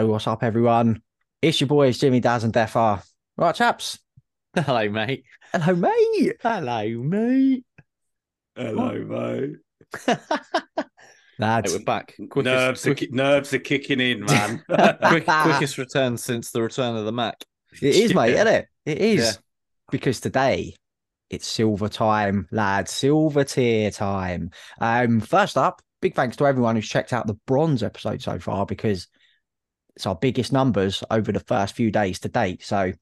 Yo, what's up, everyone? It's your boys, Jimmy, Daz, and Defar. Right, chaps. Hello, mate. Hello, mate. Hello, mate. Hello, mate. Lads, Hey, we're back. Quickest, nerves, are, ki- nerves are kicking in, man. quick- quickest return since the return of the Mac. it is, mate, Yeah. isn't it? It is. Yeah. Because today it's silver time, lads. Silver tier time. Um, first up, big thanks to everyone who's checked out the bronze episode so far because it's our biggest numbers over the first few days to date. So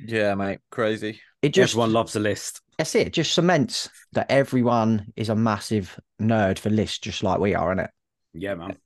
Yeah, mate. Crazy. it just Everyone loves a list. that's it. It just cements that everyone is a massive nerd for lists, just like we are, isn't it? Yeah, man.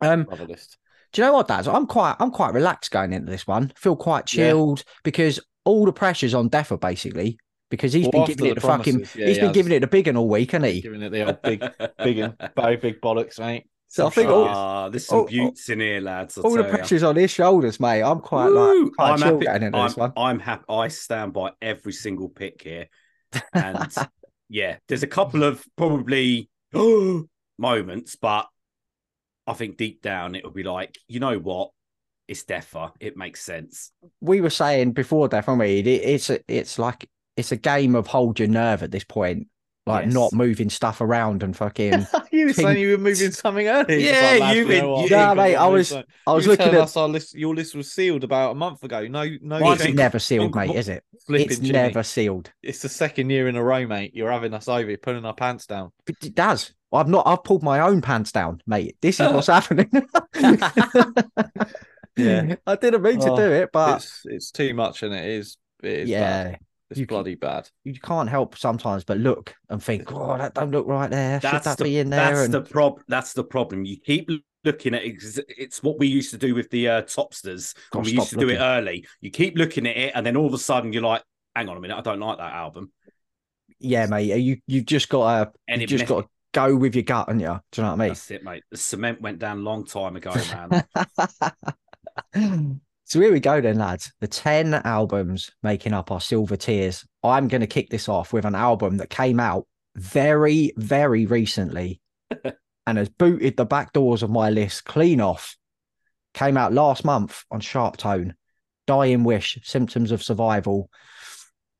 Um, Love a list. do you know what, Daz? I'm quite, I'm quite relaxed going into this one. Feel quite Yeah. chilled because all the pressure's on Deffer basically because he's Well, been after giving it the the fucking, promises, yeah, he's he been has. giving it the big and all week, hasn't he? Giving it the old big, big, very big bollocks, mate. So I think all, Ah, there's some all- buttes in here, lads. I'll all the pressure's on his shoulders, mate. I'm quite Woo! like, quite I'm happy. I'm, this one. I'm happy. I stand by every single pick here. And yeah, there's a couple of probably moments, but I think deep down it will be like, you know what? It's Deffer. It makes sense. we were saying before that, from me, it, it's a, it's like it's a game of hold your nerve at this point, like Yes. not moving stuff around and fucking. you were saying you were moving something earlier. Yeah, like, you know in- what? you- Nah, We've mate, I was- move. I was looking at. us our list. Your list was sealed about a month ago. No, no, Well, I It's never sealed, mate, is it? It's Jimmy. never sealed. It's the second year in a row, mate. You're having us over, you're pulling our pants down. But it does. I've not. I've pulled my own pants down, mate. This is what's happening. Yeah. I didn't mean to Oh, do it, but it's it's too much, and it is. It is bad. It's you bloody bad. you can't help sometimes but look and think, oh, that don't look right there. Should That's that the be in there? that's And the prob that's the problem. You keep looking at ex- it's what we used to do with the uh, topsters when we used to do it early. You keep looking at it, and then all of a sudden you're like, "Hang on a minute, I don't like that album." yeah, mate, you you've just got to you just got to go with your gut, and you? Do you know what I mean? That's it, mate. The cement went down a long time ago, man. so here we go then, lads. The 10 albums making up our silver Tears. I'm going to kick this off with an album that came out very, very recently and has booted the back doors of my list clean off. Came out last month on Sharp Tone. Dying Wish, Symptoms of Survival.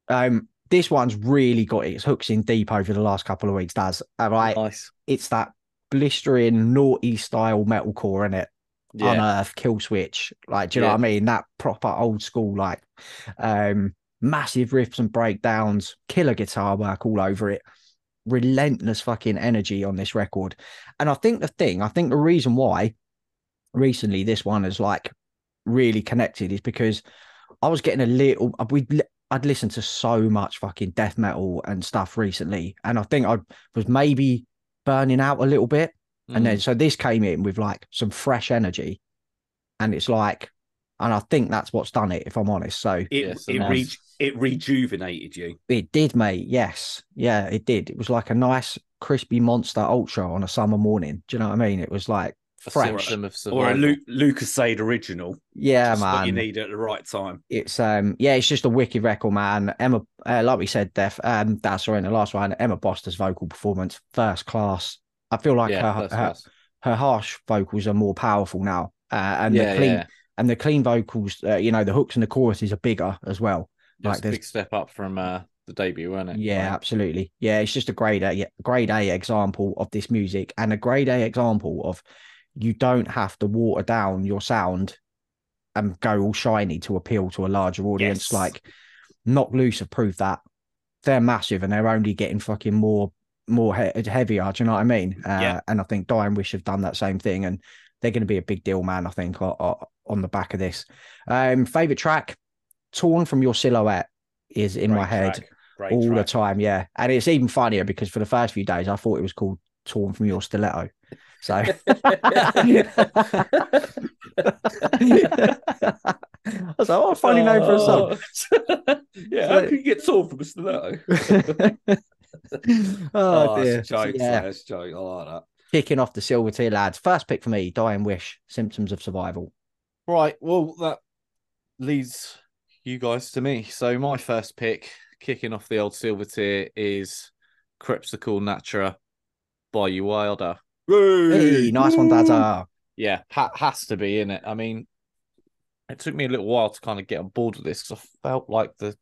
Um, this one's really got its hooks in deep over the last couple of weeks, does. All right. Nice. It's that blistering, naughty style metalcore in it Yeah. unearth Killswitch. Like do you know what i mean? That proper old school like um massive riffs and breakdowns killer guitar work all over it. Relentless fucking energy on this record. And i think the thing i think the reason why recently this one is like really connected is because i was getting a little we i'd listened to so much fucking death metal and stuff recently and i think i was maybe burning out a little bit and Mm. then so this came in with like some fresh energy. And it's like, and I think that's what's done it, if I'm honest. So It Yes, it, nice. re- it rejuvenated you. it did, mate. Yes. Yeah, it did. It was like a nice crispy monster ultra on a summer morning. Do you know what I mean? It was like a fresh. symptom of Or a survival. Lu- Lucozade original. Yeah, Just what you man. need at the right time. It's um yeah, it's just a wicked record, man. Emma uh, like we said, Def um that's sorry in the last one, Emma Boster's vocal performance, first class. I feel like yeah, her, her her harsh vocals are more powerful now. Uh, and yeah, the clean yeah. and the clean vocals, uh, you know, the hooks and the choruses are bigger as well. like a big step up from uh, the debut, weren't it? Yeah, absolutely. Yeah, it's just a grade A, grade A example of this music and a grade A example of you don't have to water down your sound and go all shiny to appeal to a larger audience. Yes. Like Knocked Loose have proved that they're massive and they're only getting fucking more more he- heavier. Do you know what I mean? Uh, Yeah. And I think Dying Wish have done that same thing, and they're going to be a big deal, man. I think o- o- on the back of this. Um, favorite track, "Torn from Your Silhouette," is in my Great head track. Great all the time. Yeah, and it's even funnier because for the first few days I thought it was called "Torn from Your Stiletto." So I was like, "Oh, funny name for a song." yeah, how can you get torn from a stiletto? oh, oh dear. it's a joke. yeah, That's a joke. I like that. kicking off the silver tier lads. First pick for me, Dying Wish, Symptoms of Survival. Right. Well, that leads you guys to me. So my first pick, kicking off the old silver tier, is Crepsicle Natura by you Wilder. Hey, nice one, Dada. yeah, ha- has to be in it. I mean, it took me a little while to kind of get on board with this because I felt like the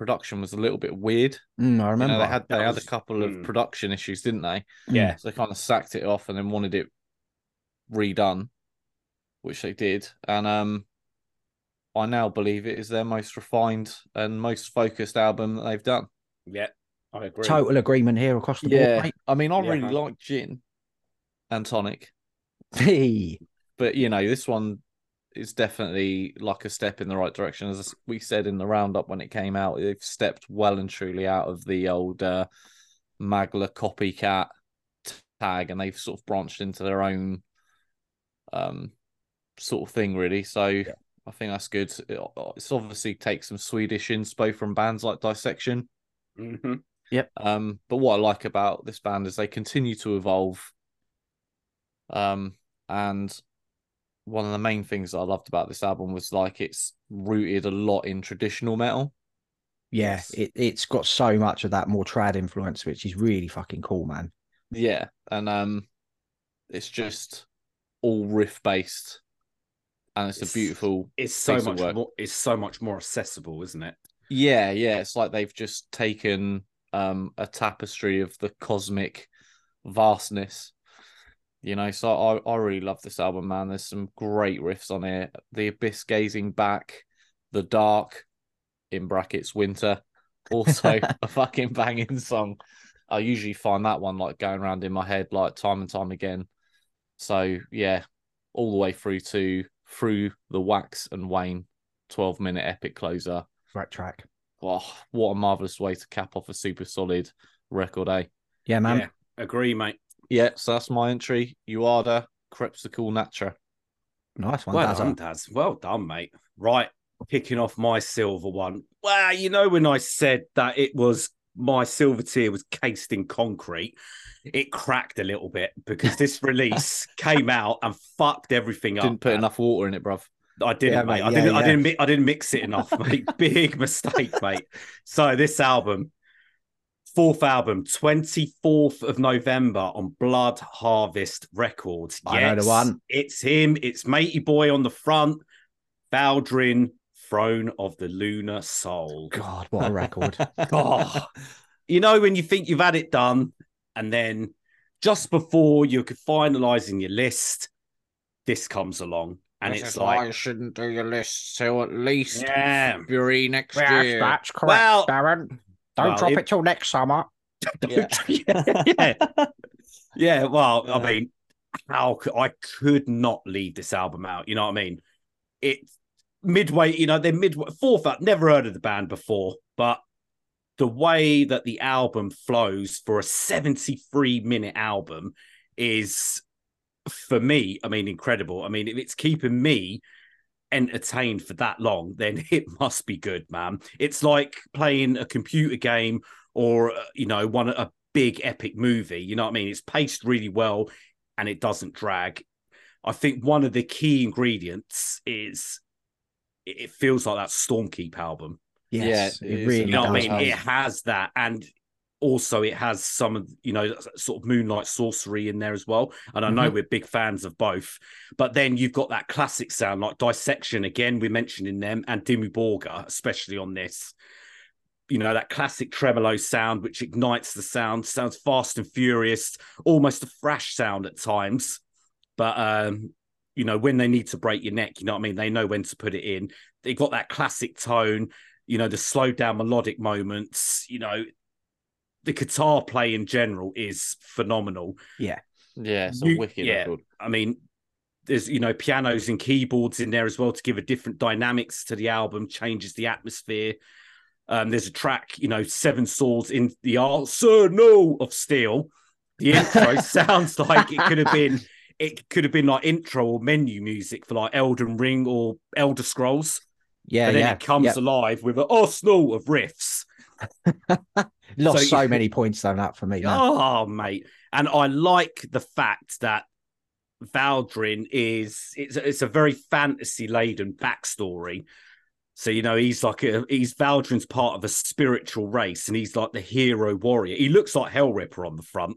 production was a little bit weird. Mm, I You remember. know, they had they That had a couple of mm. production issues, didn't they? Yeah. So they kind of sacked it off and then wanted it redone, which they did. And um, I now believe it is their most refined and most focused album that they've done. Yeah, I agree. Total agreement here across the Yeah, board, I mean, I Yeah. really like gin and tonic, mate. but you know, this one is definitely like a step in the right direction. As we said in the roundup when it came out, they've stepped well and truly out of the old uh, Mgła copycat tag, and they've sort of branched into their own um sort of thing, really. So I think that's good. It's obviously takes some Swedish inspo from bands like Dissection. hmm Um, but what I like about this band is they continue to evolve. Um, and one of the main things that I loved about this album was like it's rooted a lot in traditional metal. Yeah, it, it's got so much of that more trad influence, which is really fucking cool, man. Yeah, and um, it's just all riff based, and it's, It's- a beautiful. It's so Piece of much work. more. It's so much more accessible, isn't it? Yeah, yeah, it's like they've just taken um a tapestry of the cosmic vastness. You know, so I, I really love this album, man. There's some great riffs on it. The Abyss Gazing Back, The Dark, in brackets, Winter. Also a fucking banging song. I usually find that one like going around in my head like time and time again. So yeah, all the way through to through the Wax and wane 12 minute epic closer. Right track. Oh, what a marvelous way to cap off a super solid record, eh? Yeah, man. yeah, agree, mate. Yeah, so that's my entry. Uada, Crepsicle Natra. Nice one, Well Dazza. done, Daz. Well done, mate. Right, picking off my silver one. Well, you know when I said that it was my silver tier was cased in concrete, it cracked a little bit because this release came out and fucked everything up. Didn't put man. enough water in it, bruv. I didn't, Yeah, mate. mate. I Yeah, didn't. I didn't. I didn't mix it enough, mate. Big mistake, mate. So this album, fourth album, twenty fourth of November on Blood Harvest Records. I know the one. It's him. It's Matey Boy on the front. Valdrin, Throne of the Lunar Soul. God, what a record. Oh, you know when you think you've had it done, and then just before you're finalising your list, this comes along, and it's like, I shouldn't do your list till at least yeah, February next year, That's correct, Well- Darren. Don't Well, drop it- it till next summer. Yeah. yeah, yeah. Well, I mean, how could, I could not leave this album out. You know what I mean? It midway. You know, they're midway fourth. Up, never heard of the band before, but the way that the album flows for a seventy-three minute album is, for me, I mean, incredible. I mean, if it's keeping me entertained for that long, then it must be good, man. It's like playing a computer game or uh, you know one a big epic movie. You know what I mean? It's paced really well and it doesn't drag. I think one of the key ingredients is it it feels like that Stormkeep album. Yes, Yeah, it it is. really You know what I mean? has. It has that, and also it has some of you know sort of moonlight sorcery in there as well. And I know Mhm. we're big fans of both, but then you've got that classic sound like Dissection again. We're mentioning them and Dimmu Borgir, especially on this. You know that classic tremolo sound, which ignites the sound, sounds fast and furious, almost a thrash sound at times. But um, you know when they need to break your neck, you know what I mean. They know when to put it in. They got that classic tone you know, the slowed down melodic moments, you know, the guitar play in general is phenomenal. Yeah, it's a You- wicked yeah. record. I mean, there's, you know, pianos and keyboards in there as well to give a different dynamics to the album, changes the atmosphere. Um, there's a track, you know, Seven Swords in the Arsenal of Steel. The intro sounds like it could have been, it could have been like intro or menu music for like Elden Ring or Elder Scrolls Yeah, and then yeah. it comes yeah. alive with an arsenal of riffs. Lost so- so, many points on that for me. Man. Oh, mate. And I like the fact that Valdrin is it's a, it's a very fantasy laden backstory. So you know he's like a, he's Valdrin's part of a spiritual race, and he's like the hero warrior. He looks like Hellripper on the front.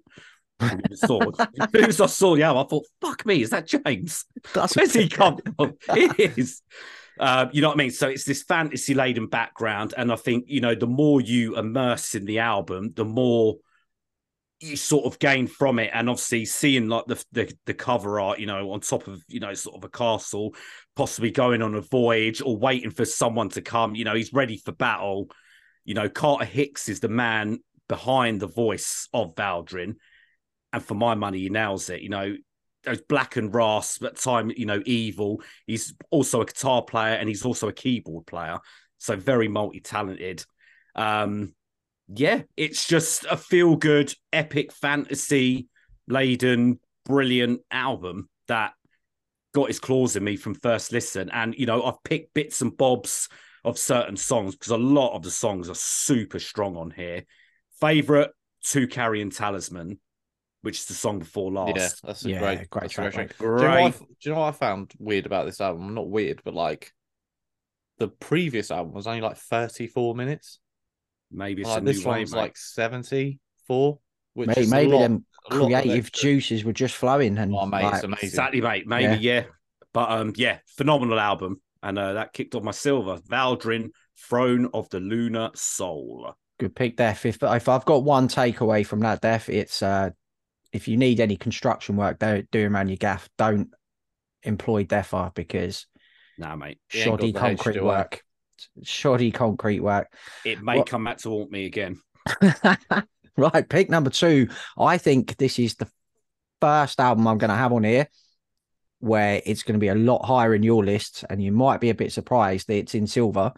Sword. as soon as I saw the I thought, "Fuck me, is that James? That's Where's he come from? It is." Um, you know what I mean? So it's this fantasy laden background. And I think, you know, the more you immerse in the album, the more you sort of gain from it. And obviously seeing like the, the, the cover art, you know, on top of, you know, sort of a castle, possibly going on a voyage or waiting for someone to come, you know, he's ready for battle. You know, Carter Hicks is the man behind the voice of Valdrin. And for my money, he nails it. You know, black and rasp at time, you know, evil. He's also a guitar player and he's also a keyboard player. So very multi-talented. Um, yeah, it's just a feel-good, epic fantasy laden, brilliant album that got his claws in me from first listen. And you know, I've picked bits and bobs of certain songs because a lot of the songs are super strong on here. Favorite Two Carrion Talisman which is the song before last. Yeah, that's a Yeah, great, great that's a track, great mate. Do you, know what I, do you know what I found weird about this album? Not weird, but like the previous album was only like 34 minutes. Maybe it's Like, a this way, one's mate. like 74, which Mate, is a maybe lot, them a lot of creative juices were just flowing and Oh, mate, like, it's amazing. Exactly, mate. Maybe, yeah. But um, yeah, phenomenal album. And uh, that kicked off my silver. Valdrin, Throne of the Lunar Soul. good pick def if if i've got one takeaway from that def it's uh if you need any construction work do- doing around your gaff. Don't employ defa because Nah, mate. He ain't got shoddy concrete work. Shoddy concrete work. It may What- come back to haunt me again. right pick number two. I think this is the first album i'm going to have on here where it's going to be a lot higher in your list and you might be a bit surprised that it's in silver.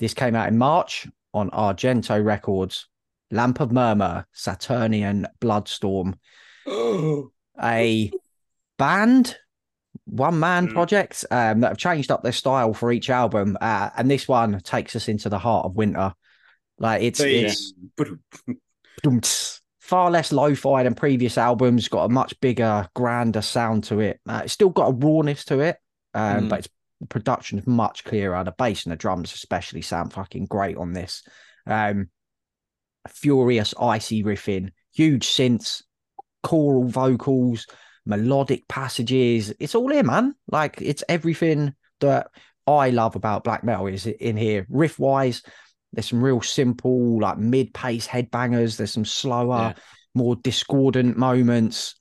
This came out in march on argento records lamp of murmur saturnian bloodstorm. A band? One man Mm. project um, that have changed up their style for each album uh, and this one takes us into the heart of winter. Like it's it's Dum-ts. far less lo-fi than previous albums got a much bigger grander sound to it. Uh, it's still got a rawness to it um, Mm. but its production is much clearer. The bass and the drums especially sound fucking great on this. Um, furious icy riffing huge synths choral vocals melodic passages it's all here man like it's everything that i love about black metal is in here riff wise there's some real simple, like mid pace headbangers. There's some slower, Yeah. more discordant moments.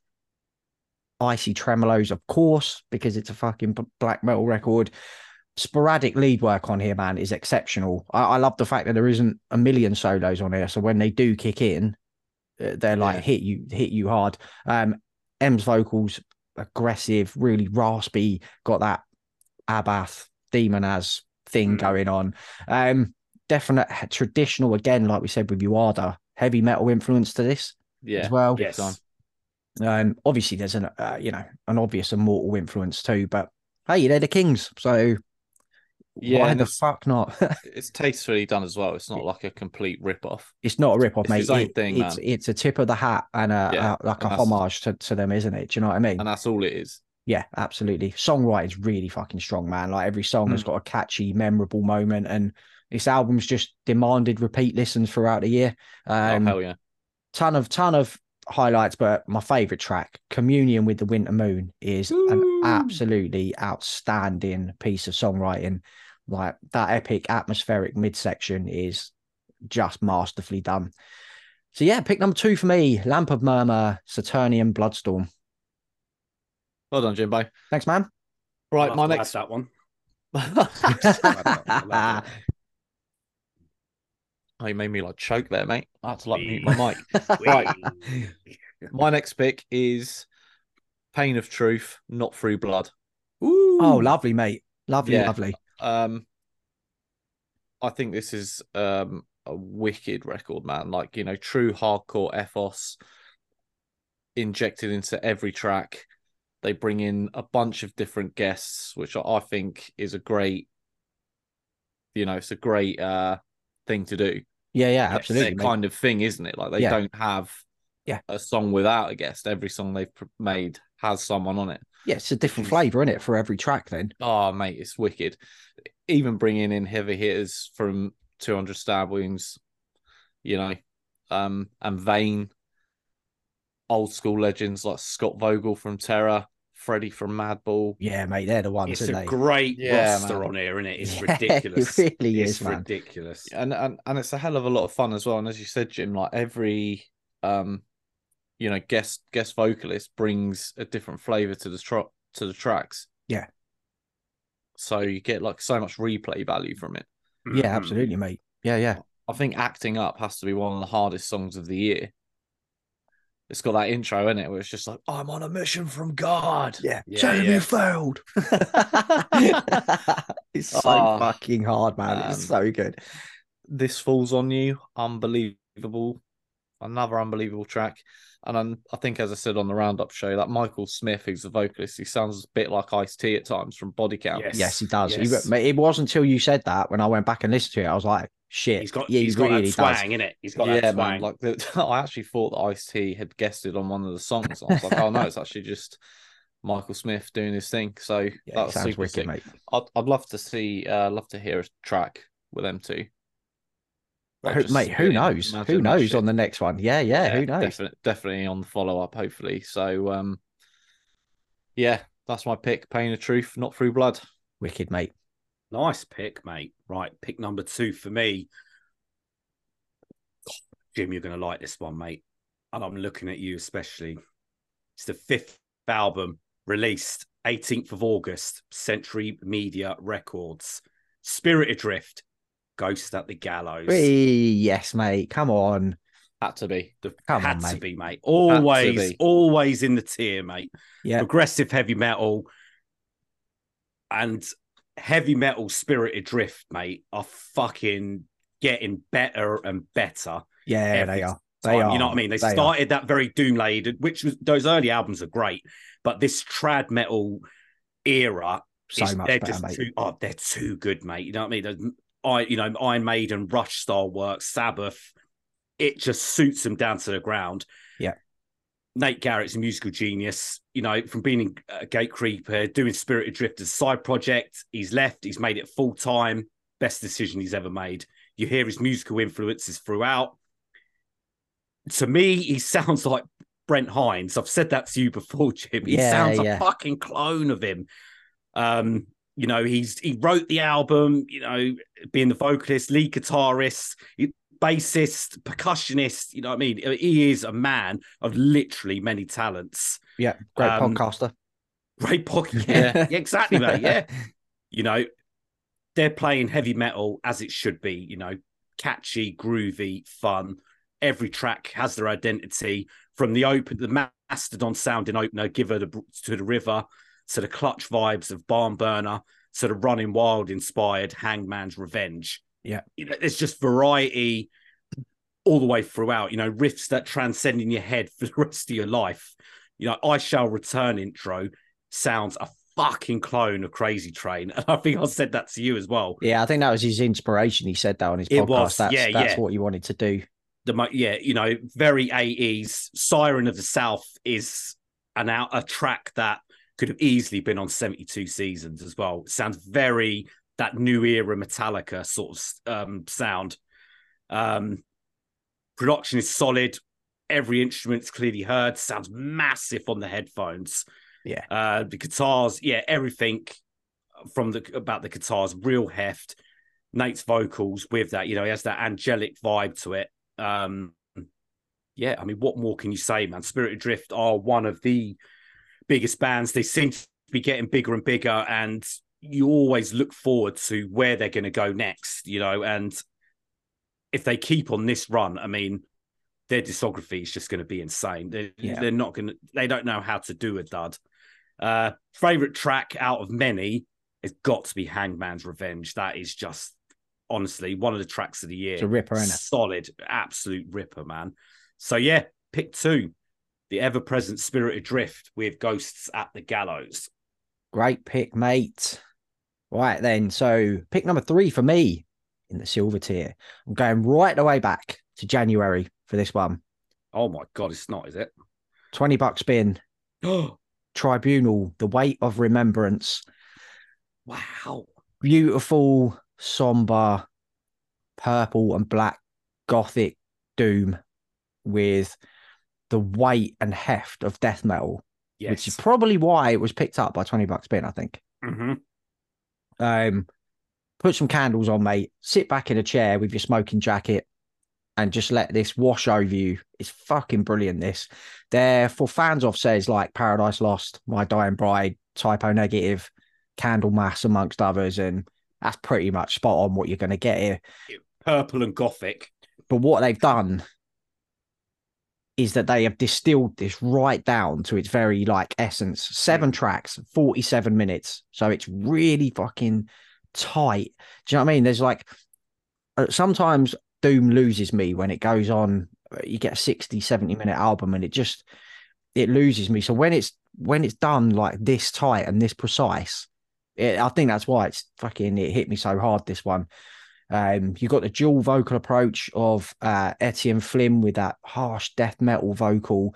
Icy tremolos, of course, because it's a fucking black metal record. Sporadic lead work on here, man, is exceptional. I, I love the fact that there isn't a million solos on here. So when they do kick in, uh, they're like Yeah. hit you, hit you hard. Um, M's vocals aggressive, really raspy, got that Abbath demon as thing Mm. going on. Um, definite traditional again, like we said with Uada, heavy metal influence to this Yeah. as well. Yes. Um, obviously there's an uh, you know an obvious immortal influence too, but hey, they're the Kings, so Yeah, why the fuck not? It's tastefully done as well. It's not like a complete rip off. it's not a rip off, It's mate. his It- thing, it's it's a tip of the hat and a, Yeah, a- like a and that's- homage to, to them, isn't it? Do you know what I mean? And that's all it is. Yeah, absolutely. Songwriting's really fucking strong, man. Like every song has Mm. got a catchy, memorable moment, and this album's just demanded repeat listens throughout the year. Um, oh, hell yeah. ton of ton of highlights, but my favorite track, "Communion with the Winter Moon," is an absolutely outstanding piece of songwriting. Like that epic atmospheric midsection is just masterfully done. So yeah, pick number two for me: "Lamp of Murmur," Saturnian Bloodstorm. Well done, Jimbo. Thanks, man. Right, I'll my next. add that one. Oh, you made me like choke there, mate. I had to like mute my mic. Right. My next pick is Pain of Truth, Not Through Blood. oh, lovely, mate. Lovely, Yeah. lovely. Um, I think this is um a wicked record, man. Like you know, true hardcore ethos injected into every track. They bring in a bunch of different guests, which I, think is a great, you know, it's a great uh thing to do. Yeah, yeah, absolutely. kind of thing, isn't it? Like they Yeah. don't have Yeah. a song without a guest. Every song they've made has someone on it. Yeah, it's a different flavour, isn't it, for every track then? Oh, mate, it's wicked. Even bringing in heavy hitters from 200 Stab Wounds, you know, um, and Vein. old school legends like Scott Vogel from Terror, Freddie from Madball. Yeah, mate, they're the ones, It's a they? great Yeah, roster man. on here, isn't it? It's Yeah, it ridiculous. really it's is, man. ridiculous. and and and it's a hell of a lot of fun as well. And as you said, Jim, like every um, you know, guest guest vocalist brings a different flavor to the tro- to the tracks. Yeah. So you get like so much replay value from it. Yeah, absolutely, mate. Yeah, yeah. I think acting up has to be one of the hardest songs of the year. It's got that intro in it where it's just like, I'm on a mission from God. Yeah, Yeah, Jeremy yeah. failed. it's so Oh, fucking hard, man. man. It's so good. This falls on you. Unbelievable. Another unbelievable track. And I'm, I think, as I said on the roundup show, that Michael Smith, who's the vocalist, he sounds a bit like Ice T at times from Body Count. Yes. Yes, he does. Yes. mate, it wasn't until you said that when I went back and listened to it, I was like, shit. He's got yeah, he's he got really that does. twang in it. He's got yeah, that man. Like the, I actually thought that Ice T had guested on one of the songs. I was like, oh no, it's actually just Michael Smith doing his thing. So Yeah, that was super wicked, sick. mate. I'd, I'd love to see, uh, love to hear a track with them two. Like, Who- mate, who knows? Who knows on the next one? Yeah, yeah, who knows? Definitely, definitely on the follow up, hopefully. So, um, yeah, that's my pick. Pain of Truth, not through blood. Wicked, mate. Nice pick, mate. Right, pick number two for me. Jim, you're going to like this one, mate. And I'm looking at you especially. It's the fifth album released 18th of August, Century Media Records. Spirit Adrift, Ghost at the Gallows. Whee, yes, mate. Come on. Had to be. The- Come had on, to be, mate. Always, be. always in the tier, mate. Yeah. Progressive heavy metal and heavy metal Spirit Adrift, mate, are fucking getting better and better. Yeah, every they are. They time, are. You know what I mean? They, They are. started that very doom laden, which was those early albums are great, but this trad metal era, so is- much they're better, just mate. too. Oh, they're too good, mate. You know what I mean? I, you know, Iron Maiden, Rush style work, Sabbath. It just suits them down to the ground. Yeah. Nate Garrett's a musical genius. You know, from being a uh, Gatecreeper, doing Spirit Adrift as a side project, he's left. He's made it full time. Best decision he's ever made. You hear his musical influences throughout. To me, he sounds like Brent Hinds. I've said that to you before, Jim. He Yeah, sounds yeah. a fucking clone of him. Um, you know, he's he wrote the album, you know, being the vocalist, lead guitarist, bassist, percussionist, you know what I mean? He is a man of literally many talents. Yeah, great Um, podcaster. Great. Yeah. Yeah, yeah, exactly, mate. Yeah. You know, they're playing heavy metal as it should be, you know, catchy, groovy, fun. Every track has their identity from the open, the Mastodon sounding opener, Give Her the, to the River, to of clutch vibes of Barn Burner, sort of Running Wild inspired Hangman's Revenge. Yeah. You know, there's just variety all the way throughout, you know, riffs that transcend in your head for the rest of your life. You know, I Shall Return intro sounds a fucking clone of Crazy Train. And I think I said that to you as well. Yeah, I think that was his inspiration. He said that on his It podcast. was, That's, yeah, that's yeah. what he wanted to do. The mo- yeah, you know, very 80s. Siren of the South is an out a track that could have easily been on 72 seasons as well. It sounds very that new era Metallica sort of um, sound. Um, production is solid. Every instrument's clearly heard. Sounds massive on the headphones. Yeah. Uh, the guitars, yeah, everything from the about the guitars, real heft. Nate's vocals with that, you know, he has that angelic vibe to it. Um, yeah, I mean, what more can you say, man? Spirit Adrift are one of the biggest bands. They seem to be getting bigger and bigger, and you always look forward to where they're going to go next, you know. And if they keep on this run, I mean, their discography is just going to be insane. They're, Yeah. they're not going to, they don't know how to do a dud. Uh, favorite track out of many has got to be Hangman's Revenge. That is just honestly one of the tracks of the year. It's a ripper, innit? Solid, absolute ripper, man. So yeah, pick two. The ever-present Spirit Adrift with Ghosts at the Gallows. Great pick, mate. Right then, so pick number three for me in the silver tier. I'm going right the way back to January for this one. Oh my god, it's not, is it? 20 bucks Oh Tribunal, The Weight of Remembrance. wow. Beautiful, somber, purple and black gothic doom with the weight and heft of death metal, Yes. which is probably why it was picked up by 20 Buck Spin, I think. Mhm. Um, put some candles on, mate. Sit back in a chair with your smoking jacket and just let this wash over you. It's fucking brilliant. This, there for fans of says like Paradise Lost, My Dying Bride, Type O Negative, Candlemass, amongst others, and that's pretty much spot on what you're going to get here. Purple and gothic. But what they've done is that they have distilled this right down to its very like essence. Seven tracks, 47 minutes. So it's really fucking tight. Do you know what I mean? There's like uh, sometimes Doom loses me when it goes on. uh, You get a 60, 70 minute album and it just it loses me. So when it's when it's done like this tight and this precise, it, I think that's why it's fucking it hit me so hard. This one. Um, you got the dual vocal approach of uh, Etienne Flinn with that harsh death metal vocal,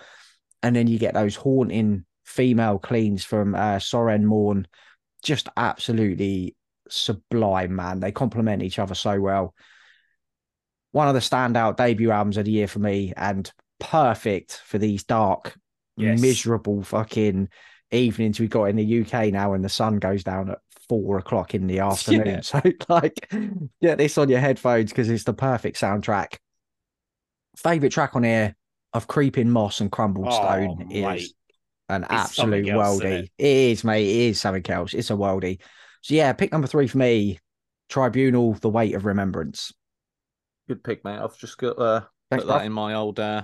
and then you get those haunting female cleans from uh, Soren Mourne. Just absolutely sublime, man. They complement each other so well. One of the standout debut albums of the year for me, and perfect for these dark, Yes. miserable fucking evenings we got in the UK now when the sun goes down at four o'clock in the afternoon. Yeah. So like get this on your headphones because it's the perfect soundtrack. Favorite track on here of Creeping Moss and Crumbled Oh, Stone mate. is an It's absolute something worldie. it? it is, mate. It is something else. It's a worldie. So yeah, pick number three for me. Tribunal, The Weight of Remembrance. Good pick, mate. I've just got uh, Thanks, put that bruv. in my old uh,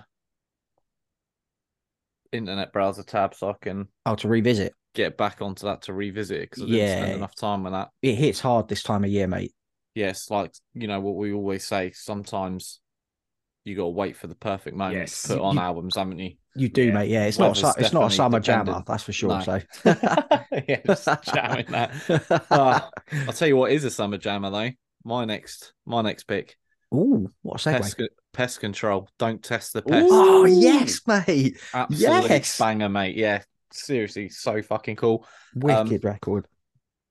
internet browser tab so I can Oh, to revisit. Get back onto that to revisit it because I didn't spend Yeah. enough time on that. It hits hard this time of year, mate. Yes, like you know what we always say. Sometimes you got to wait for the perfect moment Yes. to put on You- albums, haven't you? You do, Yeah. mate. Yeah, it's not. A, it's not a summer jammer, that's for sure. No. So, yeah, jamming that. Ah, I'll tell you what is a summer jammer though. My next, my next pick, Ooh, what a segue. pest, pest control. Don't test the pest. Oh yes, mate. Absolute yes. banger, mate. Yeah, seriously, so fucking cool. Wicked record.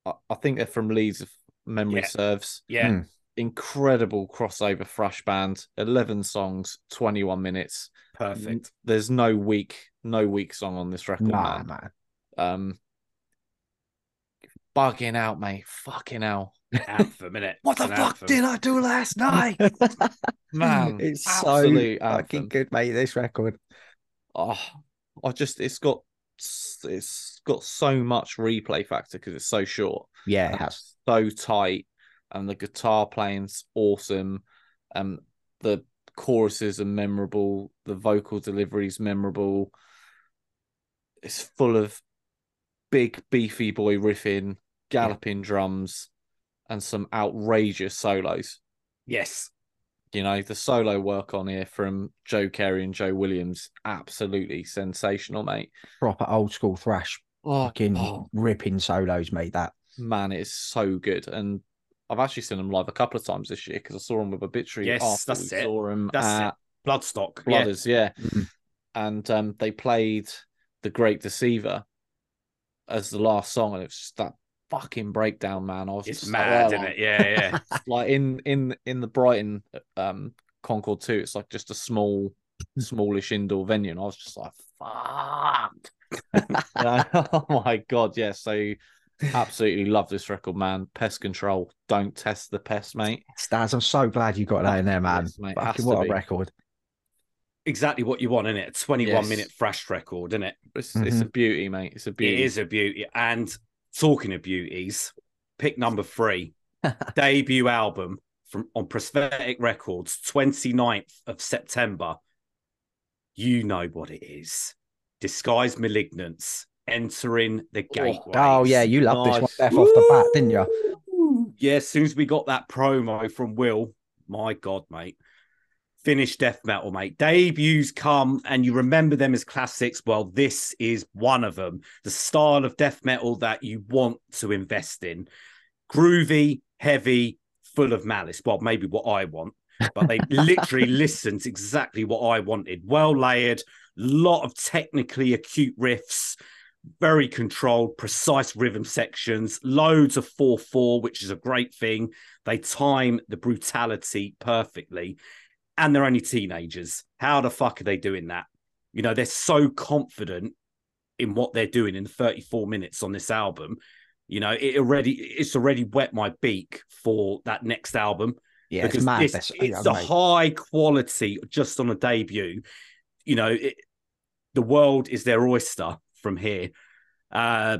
I, I think they're from Leeds, if memory Yeah. serves. Yeah. Mm. Incredible crossover thrash band. Eleven songs, twenty-one minutes. Perfect. There's no weak, no weak song on this record, Nah, man. man. Um, bugging out, mate. Fucking hell, Anthem, innit? What the fuck anthem. did I do last night? man. it's absolute so fucking anthem. good, mate. This record. Oh, I just it's got it's got so much replay factor because it's so short. Yeah, it has. so tight, and the guitar playing's awesome, and the choruses are memorable, the vocal delivery's memorable. It's full of big beefy boy riffing, galloping drums, and some outrageous solos. Yes. You know, the solo work on here from Joe Carey and Joe Williams, absolutely sensational, mate. Proper old school thrash. Oh, Fucking oh, ripping solos, mate. That. man, it's so good. And I've actually seen them live a couple of times this year because I saw them with Obituary. Yes, after that's we it. Saw them That's at it. Bloodstock. Yeah. Blooders, yeah. Mhm. And um, they played The Great Deceiver as the last song, and it's just that fucking breakdown, man. I was It's just mad, like, isn't it? Yeah, yeah. like in in in the Brighton um Concorde 2, it's like just a small, smallish indoor venue, and I was just like, fuck. Yeah, oh my god, yeah. So absolutely love this record, man. Pest control. Don't test the pest, mate. Staz, I'm so glad you got that in there, man. Yes, mate, Fucking what a be. record. exactly what you want, isn't it? A 21 Yes. minute fresh record, isn't it? It's it's a beauty, mate. It's a beauty. It is a beauty. And talking of beauties, pick number three, debut album from on Prosthetic Records, 29th of September. You know what it is. Disguised Malignance entering the oh, oh, gateway. Oh yeah, you loved this one Nice. off the bat, didn't you? Yeah, as soon as we got that promo from Will, my God, mate. Finished death metal, mate. Debuts come and you remember them as classics. Well, this is one of them. The style of death metal that you want to invest in. Groovy, heavy, full of malice. Well, maybe what I want, but they literally listened to exactly what I wanted. Well layered, lot of technically acute riffs, very controlled, precise rhythm sections, loads of 4 4, which is a great thing. They time the brutality perfectly, and they're only teenagers. How the fuck are they doing that? You know, they're so confident in what they're doing in 34 minutes on this album. You know, it already it's already wet my beak for that next album. Yeah, it's mad. this, it's yeah, a high quality just on a debut. You know, it, the world is their oyster from here. Uh,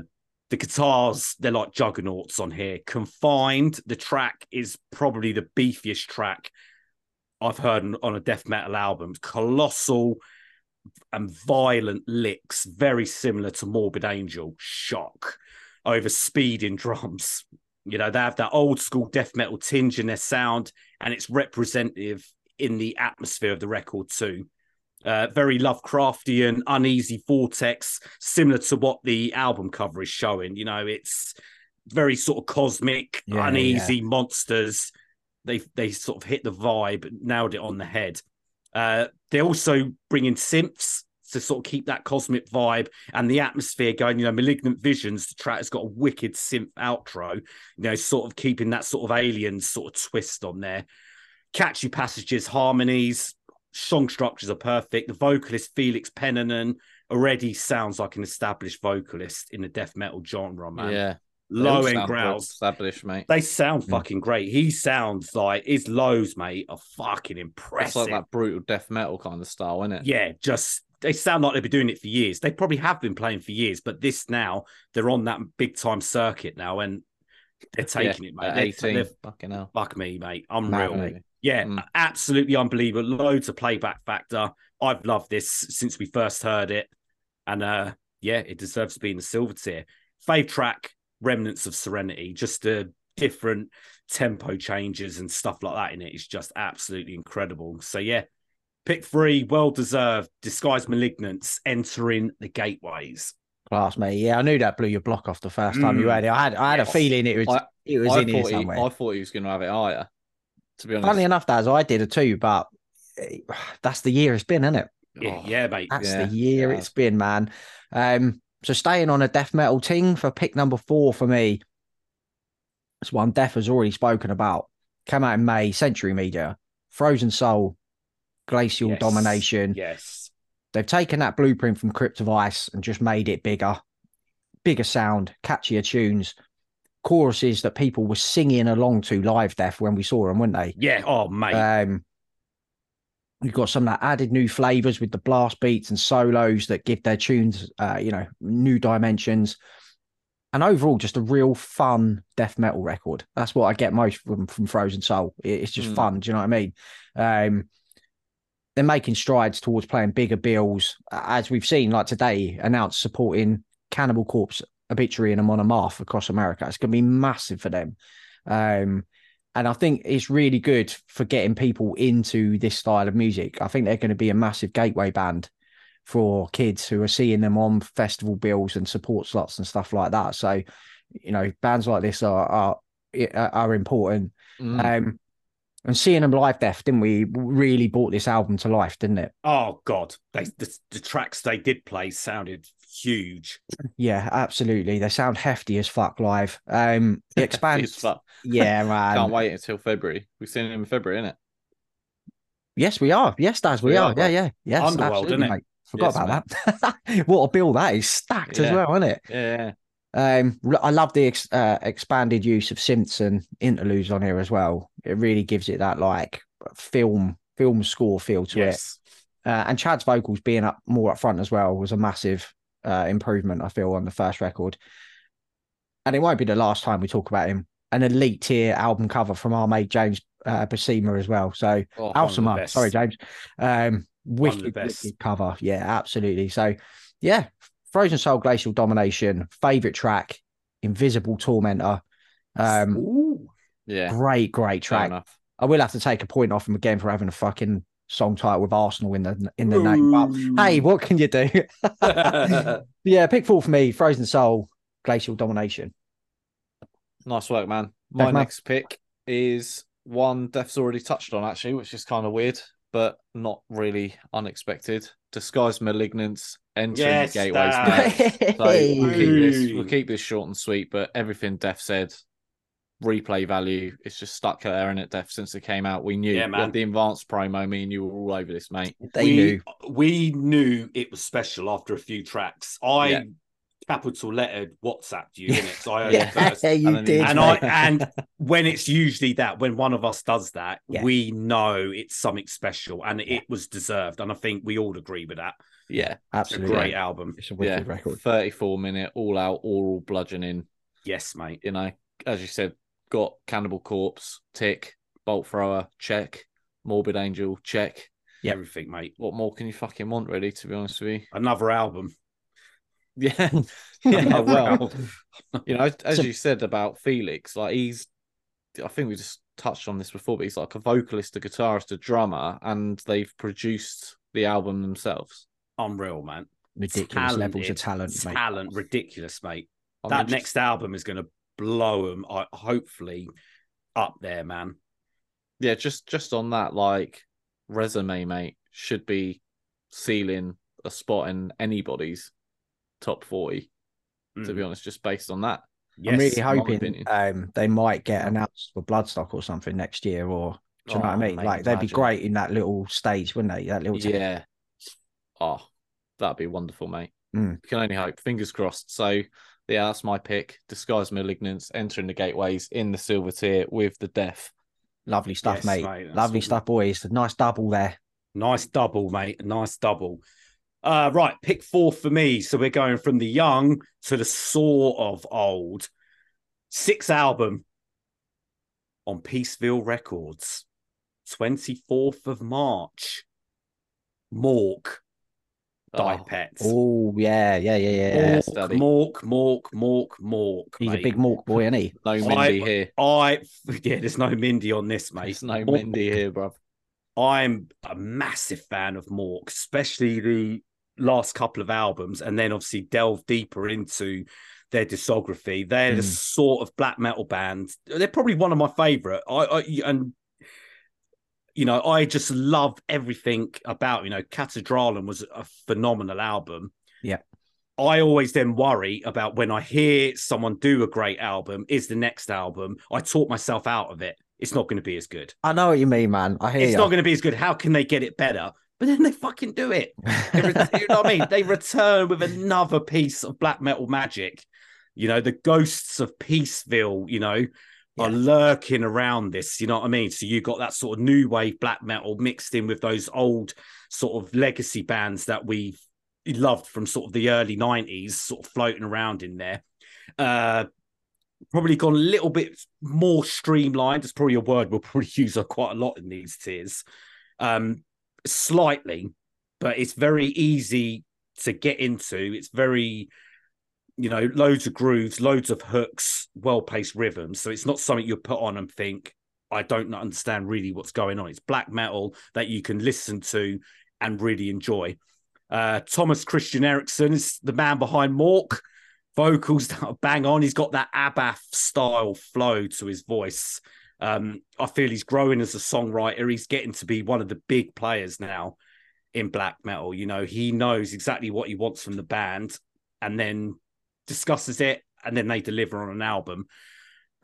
the guitars, they're like juggernauts on here. Confined, the track is probably the beefiest track I've heard on, a death metal album. Colossal and violent licks, very similar to Morbid Angel. Shock over speeding drums. You know, they have that old school death metal tinge in their sound, and it's representative in the atmosphere of the record too. Uh, very Lovecraftian, uneasy vortex, similar to what the album cover is showing. You know, it's very sort of cosmic, Yeah, uneasy monsters. They they sort of hit the vibe, nailed it on the head. Uh, they also bring in synths to sort of keep that cosmic vibe and the atmosphere going. You know, Malignant Visions, the track has got a wicked synth outro, you know, sort of keeping that sort of alien sort of twist on there. Catchy passages, harmonies, song structures are perfect. The vocalist, Felix Pennanen, already sounds like an established vocalist in the death metal genre, man. Yeah. Low end growls. Established, mate. They sound Mm. fucking great. He sounds like his lows, mate, are fucking impressive. It's like that brutal death metal kind of style, isn't it? Yeah, just they sound like they've been doing it for years. They probably have been playing for years, but this now they're on that big time circuit now, and they're taking it, mate. They're- 18. they're- Fucking hell. fuck me, mate. Unreal. Maybe. Yeah, Mm. absolutely unbelievable. Loads of playback factor. I've loved this since we first heard it, and uh yeah, it deserves to be in the silver tier. Fave track, Remnants of Serenity, just the different tempo changes and stuff like that in it is just absolutely incredible. So yeah, pick three, well deserved. Disguised Malignance entering the gateways. Class, mate. Yeah, I knew that blew your block off the first time you Mm. had it. I had, I had Yes. a feeling it was, I- it was I in here thought, he. I thought he was going to have it higher. To be honest. Funnily enough, Daz, I did it too, but eh, that's the year it's been, isn't it? Yeah, Oh, yeah, mate. That's Yeah, the year yeah. it's been, man. Um, so staying on a death metal ting for pick number four for me. It's one Death has already spoken about. Came out in May, Century Media, Frozen Soul, Glacial Yes. Domination. Yes. They've taken that blueprint from Crypt of Ice and just made it bigger, bigger sound, catchier tunes, choruses that people were singing along to live death when we saw them, weren't they? Yeah. Oh, mate. Um, you've got some that added new flavors with the blast beats and solos that give their tunes, uh, you know, new dimensions. And overall, just a real fun death metal record. That's what I get most from from Frozen Soul. It's just Mm. fun. Do you know what I mean? Um, they're making strides towards playing bigger bills, as we've seen, like today, announced supporting Cannibal Corpse, Obituary, and Amon Amarth across America. It's going to be massive for them. Um, and I think it's really good for getting people into this style of music. I think they're going to be a massive gateway band for kids who are seeing them on festival bills and support slots and stuff like that. So, you know, bands like this are are are important. Mm. Um, and seeing them live, death, didn't we? Really brought this album to life, didn't it? oh God. They the, the tracks they did play sounded huge. Yeah, absolutely. They sound hefty as fuck live. Um, it expands. fun. yeah, man. Can't wait until February. We've seen him in February, innit? Yes, we are. Yes, Daz, we, We are. are, Yeah, yeah, yes. Underworld, absolutely, innit? mate. Forgot Yes, about that. what a bill that is stacked as well, isn't it? Yeah. Um, I love the ex- uh, expanded use of Simpson interludes on here as well. It really gives it that like film film score feel to it. Yes. Uh, and Chad's vocals being up more up front as well was a massive uh, improvement, I feel, on the first record. And it won't be the last time we talk about him. An elite tier album cover from our mate James uh, Basima as well. So Oh, Alsama, sorry, James. Um, wicked, best. wicked cover. Yeah, absolutely. So, yeah, Frozen Soul Glacial Domination, favorite track, Invisible Tormentor. Um, Ooh. yeah. great, great track. I will have to take a point off him again for having a fucking song title with Arsenal in the in the name. But hey, what can you do? yeah, pick four for me, Frozen Soul, Glacial Domination. Nice work, man. My man. next pick is one Def's already touched on, actually, which is kind of weird, but not really unexpected. Disguised Malignance, entering Yes, the gateways So we'll keep this we'll keep this short and sweet, but everything Def said replay value. It's just stuck there in it depth since it came out. We knew. Yeah, We man. had the advanced promo. Me and you were all over this, mate. They we, knew. we knew it was special after a few tracks. I Yeah. capital lettered WhatsApped you in it, so I heard Yeah, it first. you And then did. And I and when it's usually that when one of us does that, Yeah. we know it's something special and Yeah. it was deserved. And I think we all agree with that. Yeah, It's a absolutely great album. It's a yeah. wicked record. Thirty-four minute all out oral bludgeoning. Yes, mate. You know, as you said, got Cannibal Corpse tick, Bolt Thrower check, Morbid Angel check. Yep. Everything, mate. What more can you fucking want, really? To be honest with you. Another album. Yeah, yeah. Another Well, album. you know, as So- you said about Felix, like he's, I think we just touched on this before, but he's like a vocalist, a guitarist, a drummer, and they've produced the album themselves. unreal, man. Ridiculous levels of Talented, talent, mate. Talent, ridiculous, mate. I that mean, next album is going to blow them. I hopefully up there, man. yeah, just just on that, like resume, mate, should be sealing a spot in anybody's top forty. To be Mm. honest, just based on that. I'm really hoping um, they might get announced for Bloodstock or something next year, or do you know what I Oh, mean? mate, Like they'd be great in that little stage, wouldn't they? That little Yeah. Oh, that'd be wonderful, mate. Mm. Can only hope. Fingers crossed. So, yeah, that's my pick. Disguised Malignance, entering the gateways in the silver tier with the death. lovely stuff, Yes, mate. mate, Lovely stuff, boys. Nice double there. Nice double, mate. Nice double. Uh, right, pick four for me. So we're going from the young to the sort of old. Six album on Peaceville Records, 24th of March. Mork, Die Oh, Pets. Oh yeah, yeah, yeah, yeah. Yeah. Mork, Mork, Mork, Mork, Mork. He's a big Mork boy, isn't he? no I- Mindy here. I yeah, there's no Mindy on this, mate. There's no Mork- Mindy here, bro. I'm a massive fan of Mork, especially the last couple of albums, and then obviously delve deeper into their discography. They're the Mm. sort of black metal band. They're probably one of my favorite. I, I and you know, I just love everything about you know, Katedralen was a phenomenal album. Yeah. I always then worry about when I hear someone do a great album, is the next album? I talk myself out of it. It's not going to be as good I know what you mean, man. I hear it's you. not going to be as good. How can they get it better? But then they fucking do it. They you know what I mean? They return with another piece of black metal magic. You know, the ghosts of Peaceville, you know, are lurking around this. You know what I mean? So you got that sort of new wave black metal mixed in with those old sort of legacy bands that we loved from sort of the early 90s, sort of floating around in there. Uh probably gone a little bit more streamlined. It's probably a word we'll probably use quite a lot in these tiers. Um, slightly, but it's very easy to get into. It's very, you know, loads of grooves, loads of hooks, well paced rhythms. So it's not something you put on and think, I don't understand really what's going on. It's black metal that you can listen to and really enjoy. Uh, Thomas Christian Eriksen is the man behind Mork. Vocals that bang on. He's got that Abbath style flow to his voice. Um, I feel he's growing as a songwriter. He's getting to be one of the big players now in black metal. You know, he knows exactly what he wants from the band and then discusses it, and then they deliver on an album.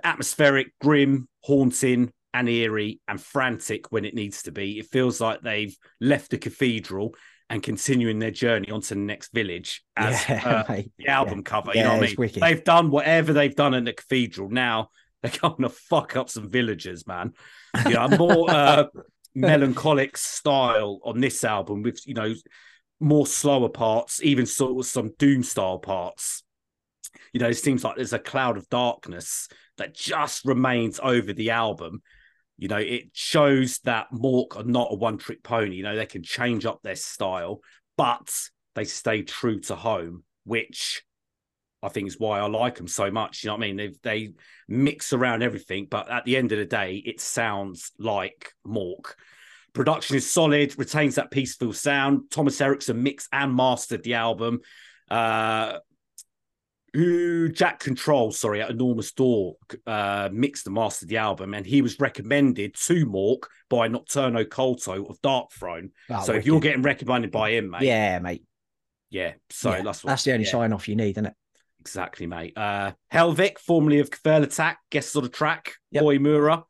Atmospheric, grim, haunting, and eerie, and frantic when it needs to be. It feels like they've left the cathedral and continuing their journey onto the next village as yeah, uh, the album cover. You Yeah, know what I mean? wicked. They've done whatever they've done in the cathedral. Now they're going to fuck up some villagers, man. You know, more uh, melancholic style on this album with you know more slower parts, even sort of some doom style parts. You know, it seems like there's a cloud of darkness that just remains over the album. You know, it shows that Mork are not a one trick pony. You know, they can change up their style, but they stay true to home, which I think is why I like them so much. You know what I mean? They they mix around everything, but at the end of the day, it sounds like Mork. Production is solid, retains that peaceful sound. Thomas Eriksen mixed and mastered the album. Uh, who Jack Control, sorry, at Enormous Door, uh, mixed and mastered the album, and he was recommended to Mork by Nocturno Culto of Darkthrone. Oh, so if you're getting recommended by him, mate, yeah, mate. yeah. So Yeah, that's what, that's the only yeah. sign off you need, isn't it? Exactly, mate. Uh, Hjelvik, formerly of Kvelertak, guests on the track. Yep. Boy Mura.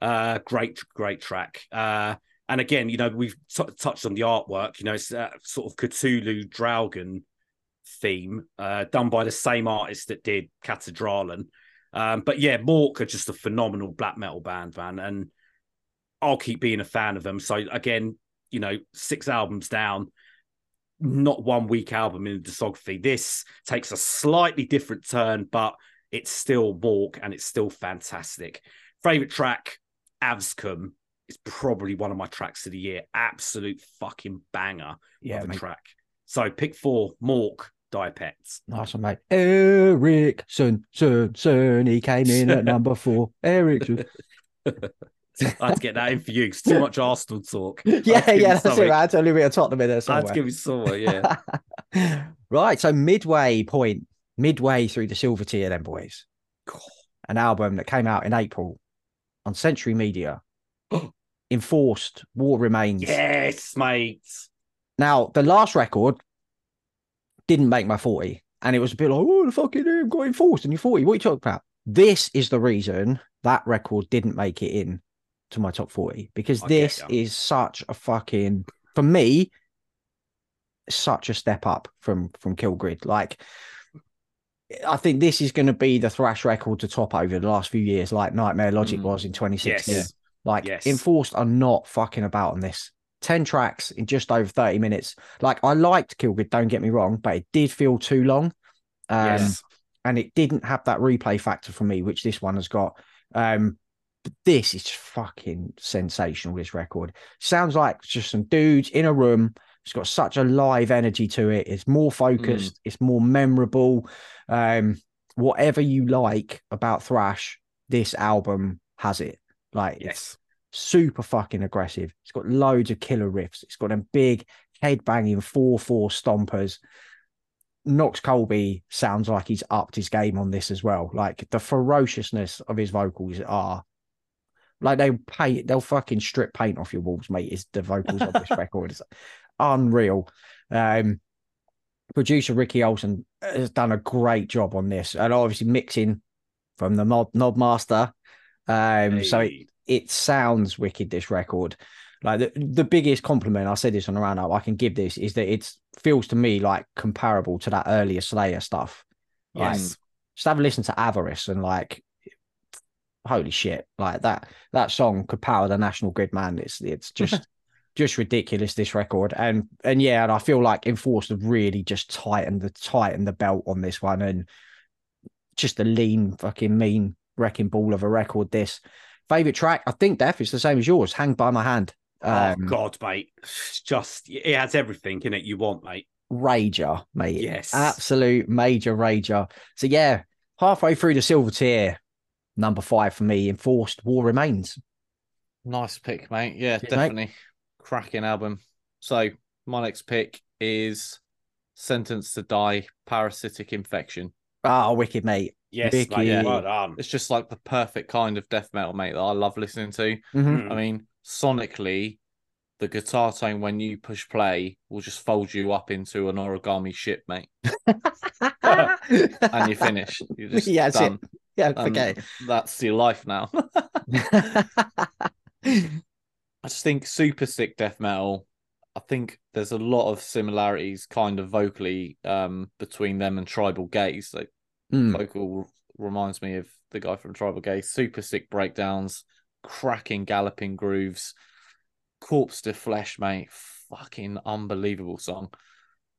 Uh, great, great track. Uh, and again, you know, we've t- touched on the artwork. You know, it's that sort of Cthulhu Draugen theme, uh, done by the same artist that did Katedralen. Um, but yeah, Mork are just a phenomenal black metal band, man. And I'll keep being a fan of them. So again, you know, six albums down, not one weak album in the discography. This takes a slightly different turn, but it's still Mork and it's still fantastic. Favorite track, Avskum, is probably one of my tracks of the year. Absolute fucking banger Yeah, of a mate. track. So pick four, Mork, Diapets. Nice one, mate. Ericsson, son, son. He came in at number four. Ericsson. I had to get that in for you. It's too much Arsenal talk. yeah, yeah, that's something. it. I had to leave it at Tottenham in there I had to give you somewhere, yeah. right. So midway point, midway through the silver tier, then boys. An album that came out in April on Century Media. Enforced War Remains. yes, mate. Now, the last record didn't make my 40. And it was a bit like, oh, the fucking hell, got enforced and you're 40. What are you talking about? This is the reason that record didn't make it in to my top 40 because I this is such a fucking, for me, such a step up from from Killgrid. Like, I think this is going to be the thrash record to top over the last few years, like Nightmare Logic Mm. was in 2016. Yes. Like Yes. Enforced are not fucking about on this. 10 tracks in just over 30 minutes. Like I liked Killgrid, don't get me wrong, but it did feel too long. Um yes. and it didn't have that replay factor for me, which this one has got. Um but this is fucking sensational, this record. Sounds like just some dudes in a room. It's got such a live energy to it. It's more focused, it's more memorable. Um, whatever you like about thrash, this album has it. Like it's Yes. Super fucking aggressive. It's got loads of killer riffs. It's got them big head banging four four stompers. Knox Colby sounds like he's upped his game on this as well. Like the ferociousness of his vocals are like they paint, they'll fucking strip paint off your walls, mate. Is the vocals of this record? It's unreal. Um, producer Ricky Olsen has done a great job on this, and obviously mixing from the Knob, Knob Master. Um, so it, Hey. It sounds wicked. This record, like the, the biggest compliment I said this on the roundup, I can give this is that it feels to me like comparable to that earlier Slayer stuff. Like, yes. just have a listen to Avarice and like, holy shit, like that that song could power the national grid, man. It's it's just just ridiculous this record, and and yeah, and I feel like Enforced have really just tightened the tightened the belt on this one, and just a lean fucking mean wrecking ball of a record. This favorite track, I think, Def, is the same as yours. Hang by my hand. oh Um, God, mate. It's just it has everything in it you want, mate. rager, mate. Yes. Absolute major rager. So yeah, halfway through the silver tier, number five for me, enforced war remains. Nice pick, mate. Yeah, Cheers, mate. definitely. Cracking album. So my next pick is Sentence to Die, Parasitic Infection. Ah, wicked, mate. Yes, Vicky. mate. Yeah, well done. It's just like the perfect kind of death metal, mate, that I love listening to. Mhm. Mm. I mean, sonically, the guitar tone when you push play will just fold you up into an origami ship, mate. And you're finished. You're just Yeah, that's it. yeah, And forget That's your life now. I just think super sick death metal. I think there's a lot of similarities, kind of vocally, um, between them and Tribal Gaze. Like Mm. vocal reminds me of the guy from Tribal Gaze. Super sick breakdowns, cracking galloping grooves, corpse to flesh, mate. Fucking unbelievable song.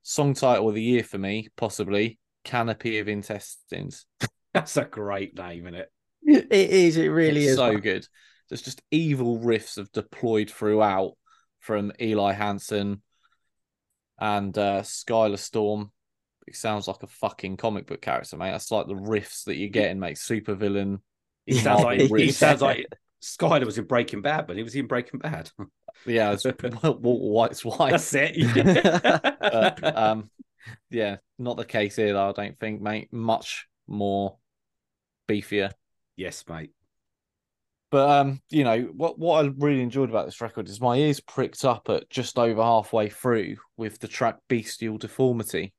Song title of the year for me, possibly Canopy of Intestines. That's a great name, isn't it? It is. It really It's is. so good. There's just evil riffs have deployed throughout from Eli Hansen and uh, Skylar Storm. It sounds like a fucking comic book character, mate. That's like the riffs that you're getting, mate. Super villain. He sounds like he sounds like Skyler was in Breaking Bad, but he was in Breaking Bad. Yeah, it's Walter White's wife. That's it. But, um, yeah, not the case here, though. I don't think, mate. Much more beefier. yes, mate. But um, you know what? What I really enjoyed about this record is my ears pricked up at just over halfway through with the track "Bestial Deformity."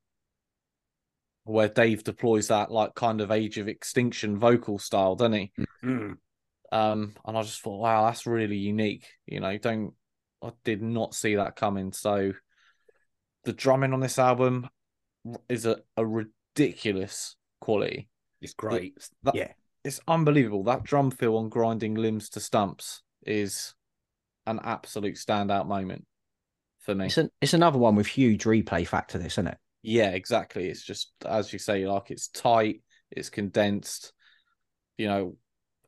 Where Dave deploys that like kind of Age of Extinction vocal style, doesn't he? Mm. Um, and I just thought, wow, that's really unique. You know, don't I did not see that coming. So the drumming on this album is a, a ridiculous quality. It's great. That, Yeah. it's unbelievable. That drum fill on grinding limbs to stumps is an absolute standout moment for me. It's an, it's another one with huge replay factor. This, isn't it? Yeah, exactly. It's just as you say, like it's tight, it's condensed. You know,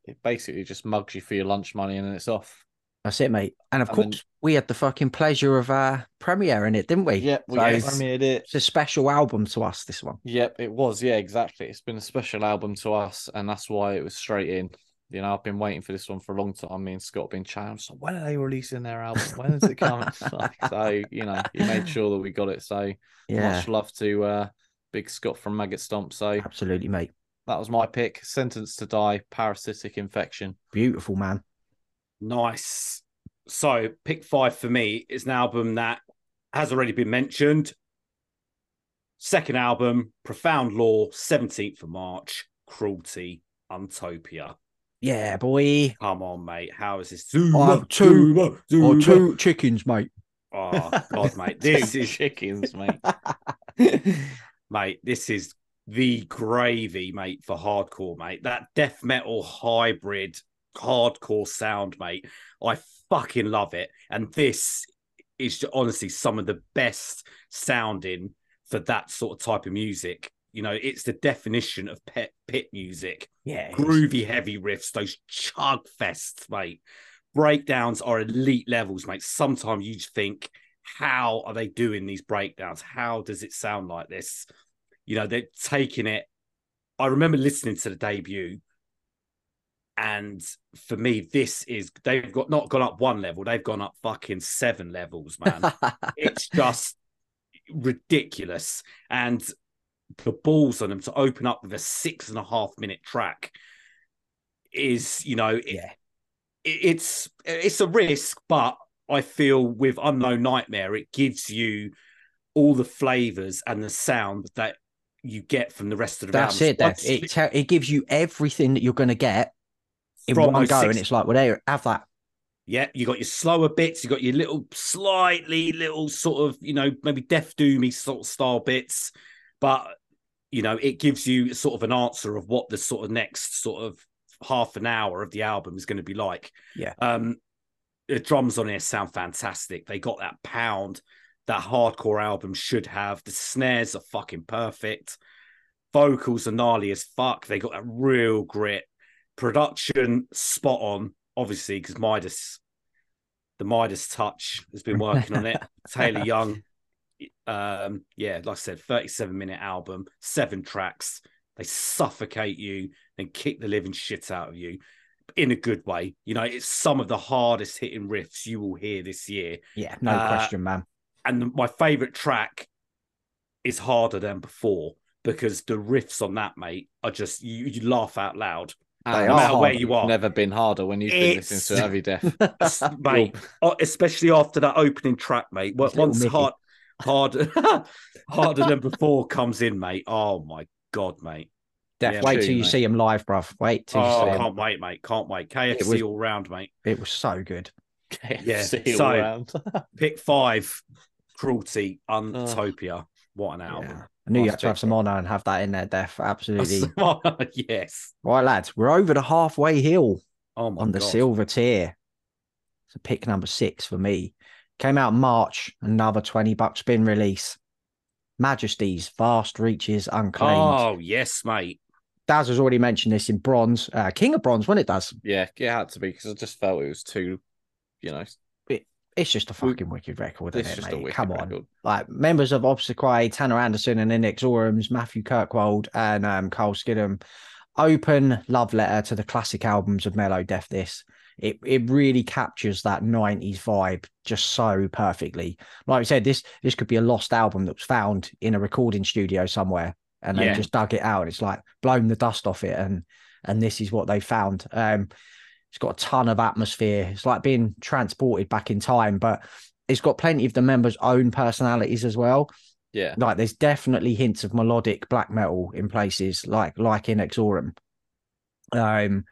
it basically just mugs you for your lunch money and then it's off. That's it, mate. And of And course, then- we had the fucking pleasure of uh premiere in it, didn't we? Yep, we So premiered it. It's a special album to us. This one. Yep, it was. Yeah, exactly. It's been a special album to us, and that's why it was straight in. You know, I've been waiting for this one for a long time. Me and Scott have been chatting. So when are they releasing their album? When is it coming? Like, so you know, he made sure that we got it. So Yeah, much love to uh, Big Scott from Maggot Stomp. So absolutely, mate. that was my pick. Sentence to Die, parasitic infection. Beautiful man. Nice. So, pick five for me is an album that has already been mentioned. Second album, Profound Lore, 17th of March, Cruelty, Untopia. Yeah, boy. Come on, mate. How is this? Oh, I Zuma, have two- Zuma, Or oh, Zuma. two chickens, mate. Oh, God, mate. This is, chickens, mate. mate, this is the gravy, mate, for hardcore, mate. That death metal hybrid hardcore sound, mate. I fucking love it. And this is honestly some of the best sounding for that sort of type of music. You know, it's the definition of pet pit music. Yeah, Groovy heavy riffs, those chug fests, mate. Breakdowns are elite levels, mate. Sometimes you just think, how are they doing these breakdowns? How does it sound like this? You know, they're taking it. I remember listening to the debut, and for me, this is they've got not gone up one level, they've gone up fucking seven levels, man. it's just ridiculous. And the balls on them to open up with a six and a half minute track is, you know, it- yeah, it- it's it's a risk, but I feel with Unknown Nightmare, it gives you all the flavors and the sound that you get from the rest of the that's album. it. That Once- it te- it gives you everything that you're going to get in From one go, six- and it's like, well, there, have that. Yeah, you got your slower bits, you got your little slightly little sort of, you know, maybe death doomy sort of style bits, but you know, it gives you sort of an answer of what the sort of next sort of half an hour of the album is going to be like. Yeah. Um the drums on here sound fantastic. They got that pound that hardcore album should have. The snares are fucking perfect. Vocals are gnarly as fuck. They got that real grit. Production spot on, obviously, because Midas, the Midas touch has been working on it. Taylor Young, um, yeah, like I said, 37 minute album, seven tracks. They suffocate you and kick the living shit out of you in a good way. You know, it's some of the hardest hitting riffs you will hear this year. Yeah, no Uh, question, man. And my favorite track is harder than before because the riffs on that, mate, are just you, you laugh out loud. They no matter where you are. Never been harder when you've been It's- listening to Heavy Death. mate, especially after that opening track, mate. Wa- Once Mickey. hard, harder, harder than before comes in, mate. Oh my god, mate. Def, yeah, wait too, till you mate. see him live, bruv. Wait till you Oh, see him. can't wait, mate. Can't wait. KFC was- all round, mate. It was so good. KFC all so- round. Pick five, Cruelty, Untopia. What an album. Yeah. I knew you had to have some mate. honor and have that in there, Def. Absolutely. yes. right, lads, we're over the halfway hill Oh my on the god. silver tier. So pick number six for me. Came out in March, another 20 bucks spin release. Majesties Vast Reaches Unclaimed. Oh yes, mate. Daz has already mentioned this in bronze. Uh, King of Bronze, when it does. yeah, it had to be because I just felt it was too, you know, It's just a fucking wicked record, it's isn't it, just a mate? wicked Come on. record. like members of Obsequiae, Tanner Anderson and Inexorum's, Matthew Kirkwold and um, Carl Skildum, open love letter to the classic albums of melodeath. This it it really captures that '90s vibe just so perfectly. Like I said, this this could be a lost album that was found in a recording studio somewhere, and they just dug it out. It's like blown the dust off it, and and this is what they found. Um, it's got a ton of atmosphere. It's like being transported back in time, but it's got plenty of the members' own personalities as well. Yeah. Like there's definitely hints of melodic black metal in places like like Inexorum. Um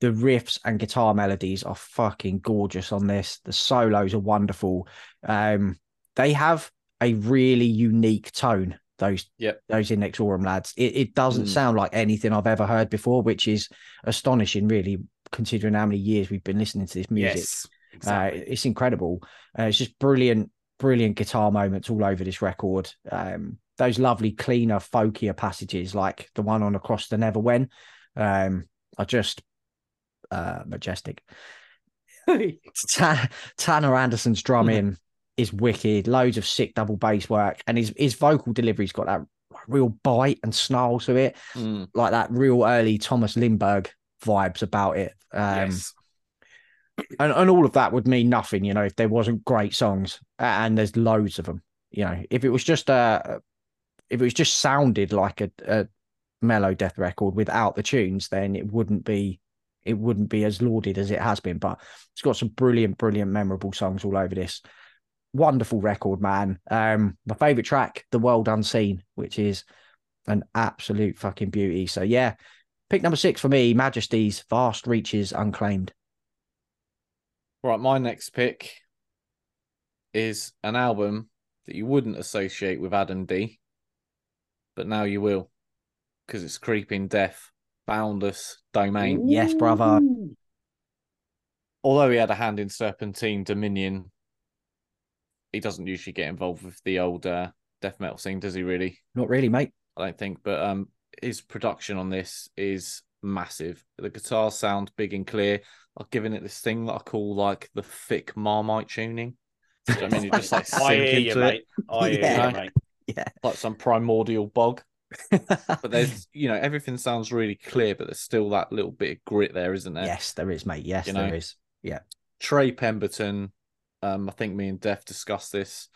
the riffs and guitar melodies are fucking gorgeous on this. The solos are wonderful. Um they have a really unique tone, those Yep. those Inexorum lads. It it doesn't Mm. sound like anything I've ever heard before, which is astonishing, really, considering how many years we've been listening to this music. Yes, Uh, it's incredible. Uh, it's just brilliant, brilliant guitar moments all over this record. Um, those lovely, cleaner, folkier passages, like the one on Across the Never When, um, are just uh, majestic. Ta- Tanner Anderson's drumming is wicked. Loads of sick double bass work, and his his vocal delivery's got that real bite and snarl to it, Mm. like that real early Tomas Lindberg vibes about it. Um, yes. and, and all of that would mean nothing, you know, if there wasn't great songs, and there's loads of them. You know, if it was just a, if it was just sounded like a, a melodeath record without the tunes, then it wouldn't be, it wouldn't be as lauded as it has been. But it's got some brilliant, brilliant, memorable songs all over this. Wonderful record, man. Um, my favorite track, "The World Unseen," which is an absolute fucking beauty. So yeah, pick number six for me, Majesties Vast Reaches Unclaimed. Right, my next pick is an album that you wouldn't associate with Adam D, but now you will, because it's Creeping Death, Boundless Domain. Yes, brother. Although he had a hand in Serpentine Dominion, he doesn't usually get involved with the old uh, death metal scene, does he? Really? Not really, mate. I don't think. But um, his production on this is massive. The guitars sound big and clear. I've given it this thing that I call like the thick Marmite tuning. Do you know what I mean, you just like I sink hear you, into it mate. I hear Yeah. you, mate. Yeah. like some primordial bog. But there's, you know, everything sounds really clear, but there's still that little bit of grit there, isn't there? yes, there is, mate. Yes, You there know? is. Trey Pemberton, um, I think me and Def discussed this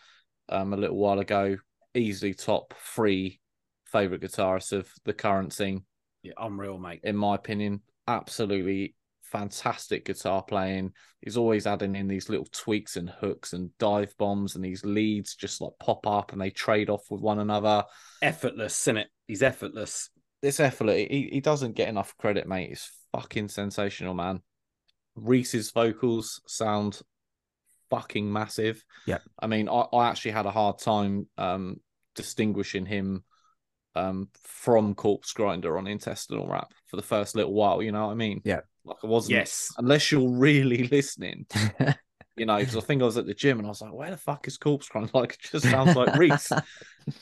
um a little while ago. Easily top three favorite guitarists of the current scene, Yeah, unreal, mate. in my opinion. Absolutely fantastic guitar playing. He's always adding in these little tweaks and hooks and dive bombs, and these leads just like pop up and they trade off with one another. Effortless, isn't it? He's effortless. This effort, he, he doesn't get enough credit, mate. He's fucking sensational, man. Reese's vocals sound fucking massive. Yeah. I mean, I, I actually had a hard time um distinguishing him um from Corpse Grinder on Intestinal Rap for the first little while, you know what I mean? Yeah. Like I wasn't Yes. unless you're really listening, you know, because I think I was at the gym and I was like, where the fuck is Corpse Grinder? Like it just sounds like Reese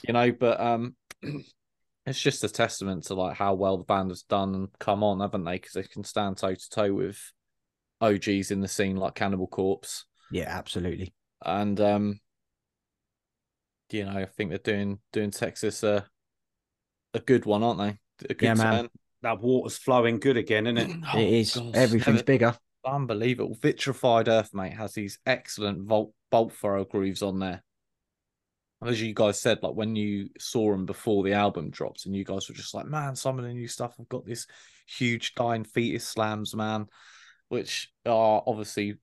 you know but um it's just a testament to like how well the band has done and come on haven't they because they can stand toe to toe with og's in the scene like cannibal corpse yeah, absolutely. and um you know i think they're doing doing texas a a good one aren't they a good Yeah, man. Um, That water's flowing good again, isn't it? Oh, it is. God, Everything's never- bigger. unbelievable vitrified earth mate has these excellent volt Bolt Thrower grooves on there as you guys said, like when you saw them before the album dropped, and you guys were just like, "Man, some of the new stuff have got this huge dying fetus slams, man," which are obviously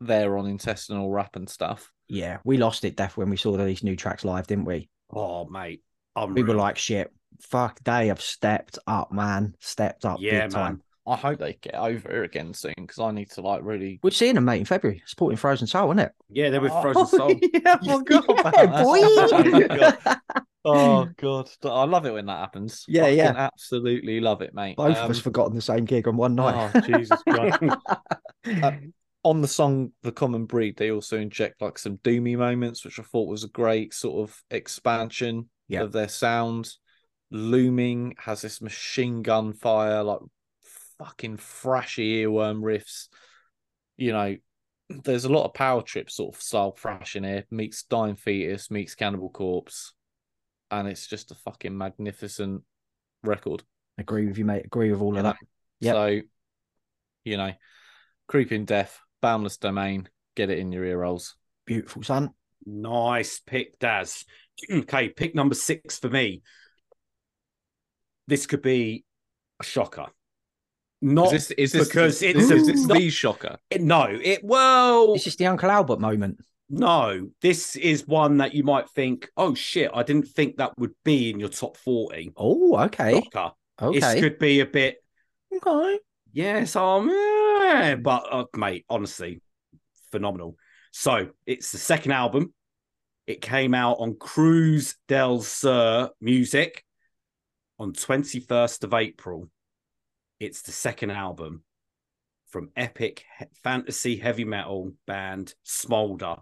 there on intestinal rap and stuff. Yeah, we lost it, Def, when we saw these new tracks live, didn't we? Oh, mate. We were like, shit, fuck, they have stepped up, man. Stepped up yeah, big time. man. I hope they get over it again soon because I need to like really. We're seeing them, mate, in February, supporting Frozen Soul, isn't it? Yeah, they're with Oh, Frozen Soul. yeah, You forgot forgot about about that. that. boy. Oh god, I love it when that happens. Yeah, Fucking yeah. absolutely love it, mate. Both of Um, us forgotten the same gig on one night. Oh Jesus Christ! Uh, on the song "The Common Breed," they also inject like some doomy moments, which I thought was a great sort of expansion Yeah. of their sound. Looming has this machine gun fire, like fucking thrashy earworm riffs. You know, there's a lot of power trip sort of style thrash in here. Meets Dying Fetus, meets Cannibal Corpse, and it's just a fucking magnificent record. Agree with you, mate. Agree with all You of know? that. Yep. So, you know, Creeping Death, Boundless Domain, get it in your ear rolls. Beautiful, son. Nice pick, Daz. okay, pick number six for me. This could be a shocker. Not Is this is this because is, it's is this not- the shocker? no, it well it's just the Uncle Albert moment. No, this is one that you might think, oh shit, I didn't think that would be in your top 40. Oh, okay. Shocker. Okay. This could be a bit, okay. yes, um, eh, but uh, mate, honestly, phenomenal. So it's the second album. It came out on Cruz del Sur Music on 21st of April. It's the second album from epic he- fantasy heavy metal band Smolder.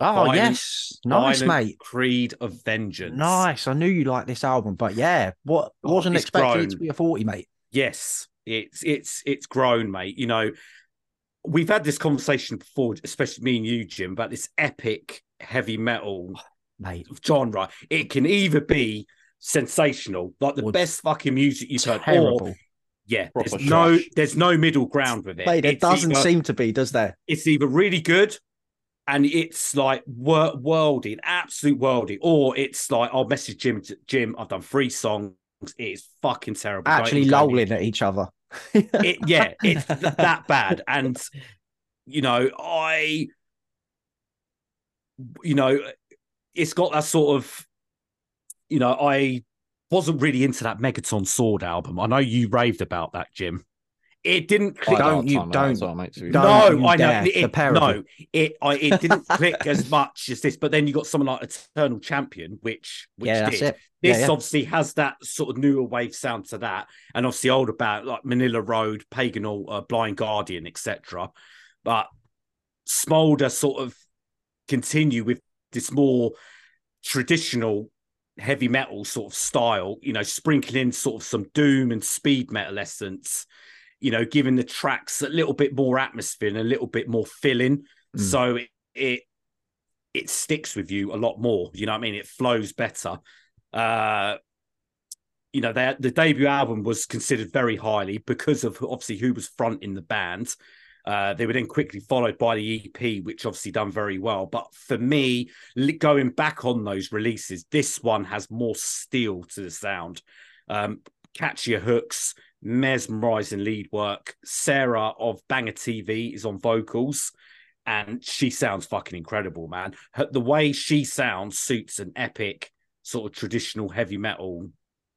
Oh, Violent- yes. Nice, Violent mate. Creed of Vengeance. Nice. I knew you liked this album, but yeah, what Oh, wasn't it's expecting it grown. to be a 40, mate. Yes, it's it's it's grown, mate. You know, we've had this conversation before, especially me and you, Jim, about this epic heavy metal Mate. genre. It can either be sensational, like the Or best fucking music you've heard, or yeah, Proper there's no there's no middle ground with it. Mate, it doesn't either- seem to be, does there? it's either really good and it's like wor- worldy, absolute worldy, or it's like I'll message Jim. Jim, I've done three songs. It's fucking terrible. Actually even go near lolling at each other. it, yeah, it's th- that bad. And you know, I, you know, it's got that sort of, you know, I wasn't really into that Megaton Sword album. I know you raved about that, Jim. It didn't click. don't Don't you- you don't- don't well, mate, don't you no, I know. It, The pair no, it I, it didn't click as much as this. But then you got someone like Eternal Champion, which which yeah, did. This yeah, yeah. obviously has that sort of newer wave sound to that, and obviously old about like Manilla Road, Pagan Altar, uh, Blind Guardian, etc. But Smolder sort of continue with this more traditional heavy metal sort of style, you know, sprinkling in sort of some doom and speed metal essence, you know, giving the tracks a little bit more atmosphere and a little bit more filling. Mm. So it, it it sticks with you a lot more. You know what I mean? It flows better. Uh you know, their the debut album was considered very highly because of obviously who was front in the band. Uh, they were then quickly followed by the EP, which obviously done very well. But for me, going back on those releases, this one has more steel to the sound, um, catchier hooks, mesmerizing lead work. Sarah of Banger TV is on vocals, and she sounds fucking incredible, man. Her, the way she sounds suits an epic sort of traditional heavy metal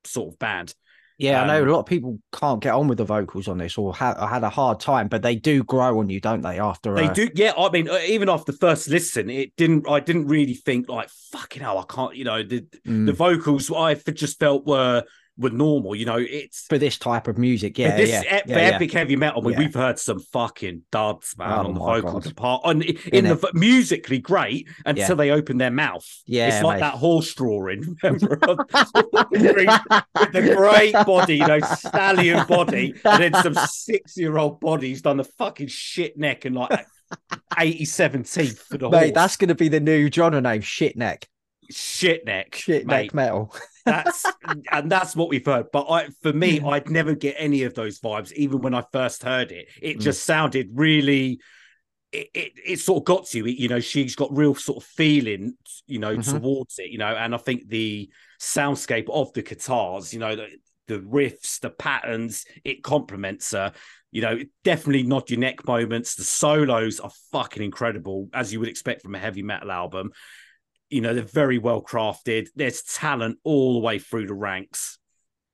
sort of band. Yeah, I know Um, a lot of people can't get on with the vocals on this or ha- had a hard time, but they do grow on you, don't they? After They uh, do, yeah. I mean, uh, even after the first listen, it didn't. I didn't really think like fucking hell. I can't. You know, the mm, the vocals I just felt were were normal. You know, it's for this type of music. Yeah, this yeah, yeah, for yeah. epic heavy metal. Yeah. we've heard some fucking duds, man, Oh on the vocal God. part. On in, in the musically great until they open their mouth. Yeah, it's like mate. that horse drawing. Remember, with the great body, you know, stallion body, and then some six-year-old body who's done the fucking shit neck and like eighty-seven teeth for the Mate, horse. that's going to be the new genre name, shit neck, shit neck, shit neck metal. That's and that's what we've heard. But I, for me, I'd never get any of those vibes, even when I first heard it. It Mm. just sounded really. It, it it sort of got to you. You know, she's got real sort of feeling, you know, Mhm. towards it. You know, and I think the soundscape of the guitars, you know, the, the riffs, the patterns, it complements her. You know, definitely not your neck moments. The solos are fucking incredible, as you would expect from a heavy metal album you know they're very well crafted. There's talent all the way through the ranks.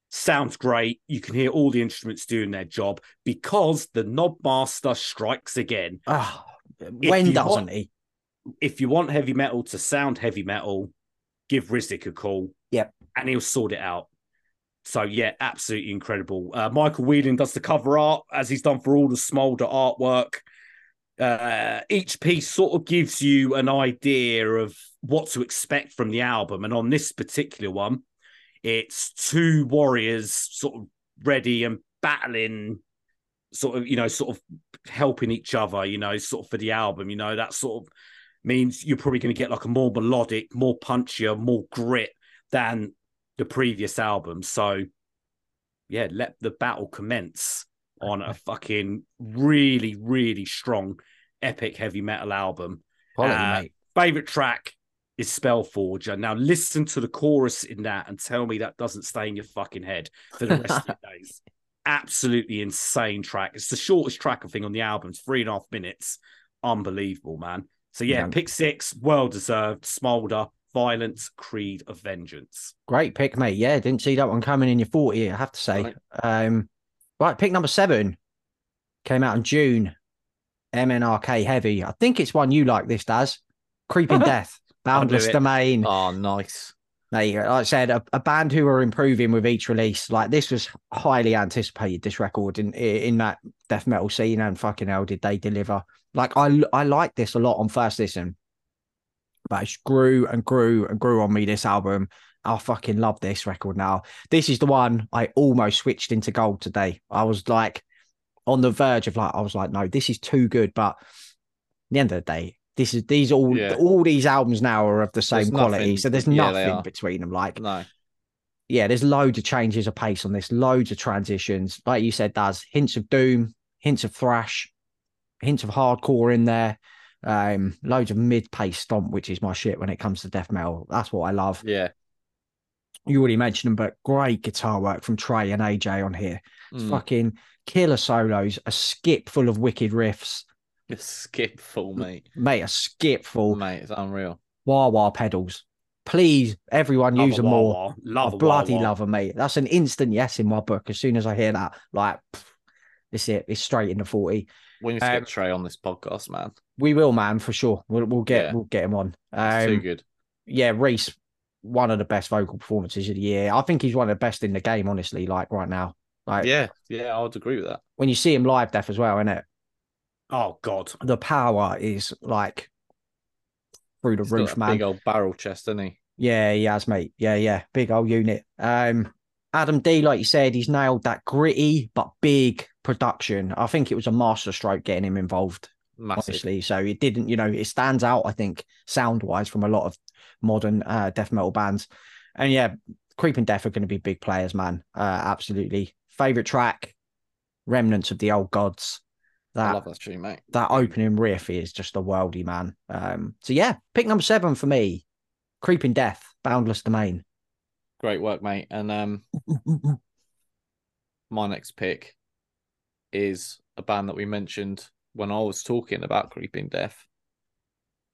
Sounds great. You can hear all the instruments doing their job because the knob master strikes again. Ah, when doesn't want- he? if you want heavy metal to sound heavy metal give Rizk a call. Yep. and he'll sort it out. So yeah absolutely incredible. Uh, michael whelan does the cover art as he's done for all the smolder artwork uh, each piece sort of gives you an idea of what to expect from the album. And on this particular one, it's two warriors sort of ready and battling, sort of, you know, sort of helping each other, you know, sort of for the album, you know, that sort of means you're probably going to get like a more melodic, more punchier, more grit than the previous album. So, yeah, let the battle commence on a fucking really, really strong, epic heavy metal album. Quality, Uh. Favorite track is Spellforger. Now listen to the chorus in that and tell me that doesn't stay in your fucking head for the rest of your days. Absolutely insane track. It's the shortest track I think on the album. It's three and a half minutes. Unbelievable, man. So yeah, pick six, well deserved. Smolder, violence, creed of vengeance. Great pick, mate. Yeah, didn't see that one coming in your 40, I have to say. Right. Um, right, pick number seven came out in June. MNRK Heavy. I think it's one you like this, Daz. Creeping Death, Boundless. Domain. Oh, nice. Mate, like I said, a, a band who are improving with each release. Like this was highly anticipated. This record in in that death metal scene, and fucking hell, did they deliver? Like I I like this a lot on first listen, but it grew and grew and grew on me. This album, I fucking love this record now. This is the one I almost switched into gold today. I was like on the verge of like I was like, no, this is too good. But at the end of the day, this is these all Yeah. all these albums now are of the same There's quality. nothing- So there's nothing are. between them. Like No. yeah, there's loads of changes of pace on this, loads of transitions. Like you said, does hints of doom, hints of thrash, hints of hardcore in there, um, loads of mid pace stomp, which is my shit when it comes to death metal. That's what I love. Yeah. You already mentioned them, but great guitar work from Trey and AJ on here. Mm. fucking killer solos, a skip full of wicked riffs, A skip full, mate. mate, a skip full Mate, it's unreal. wah wah pedals. Please, everyone, Love use them more. Love I bloody wah-wah. love them, mate. That's an instant yes in my book. As soon as I hear that, like, pff, it's it. It's straight into forty. We need to Um, get Trey on this podcast, man. We will, man, for sure. We'll we'll get Yeah. we'll get him on. It's too Um, good. yeah, Reese, one of the best vocal performances of the year. I think he's one of the best in the game, honestly. Like right now, like Yeah, yeah, I would agree with that. when you see him live, deaf as well, innit? Oh God. The power is like through the He's got roof, man. Big old barrel chest, doesn't he? Yeah, he has, mate. Yeah, yeah. Big old unit. Um, Adam D, like you said, he's nailed that gritty but big production. I think it was a masterstroke getting him involved, Massive. honestly. So it didn't, you know, it stands out, I think, sound wise from a lot of modern uh, death metal bands. And yeah, Creeping Death are going to be big players, man. Uh, absolutely. Favorite track, Remnants of the Old Gods. I That love that tune, mate. that opening riff is just a worldy man. Um, so yeah, pick number seven for me. Creeping Death, Boundless Domain. Great work, mate. And um, my next pick is a band that we mentioned when I was talking about Creeping Death.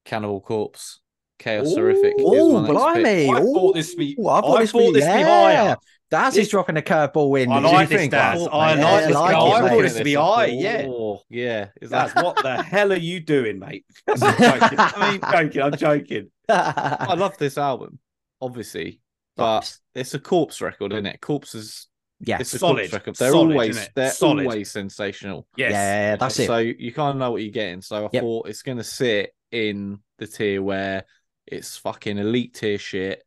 Cannibal Corpse, Chaos Horrific. is Oh, my next pick. blimey. I Ooh, thought this be- I thought I this, thought be, this be yeah. higher. Daz This- is dropping a curveball in. I you like this, think, Daz. Oh, I Yeah, like this, like Daz. I mate. thought this to be high, yeah. Oh, yeah. Is That's that? what the hell are you doing, mate? I'm joking. I mean, joking. I'm joking. I love this album, obviously, but it's a Corpse record, isn't it? Corpse is yeah, it's a Solid. Record. They're Solid, always they're Solid. always sensational. Yes. yeah, that's it. So you kind of know what you're getting. So I Yep. thought it's going to sit in the tier where it's fucking elite tier shit,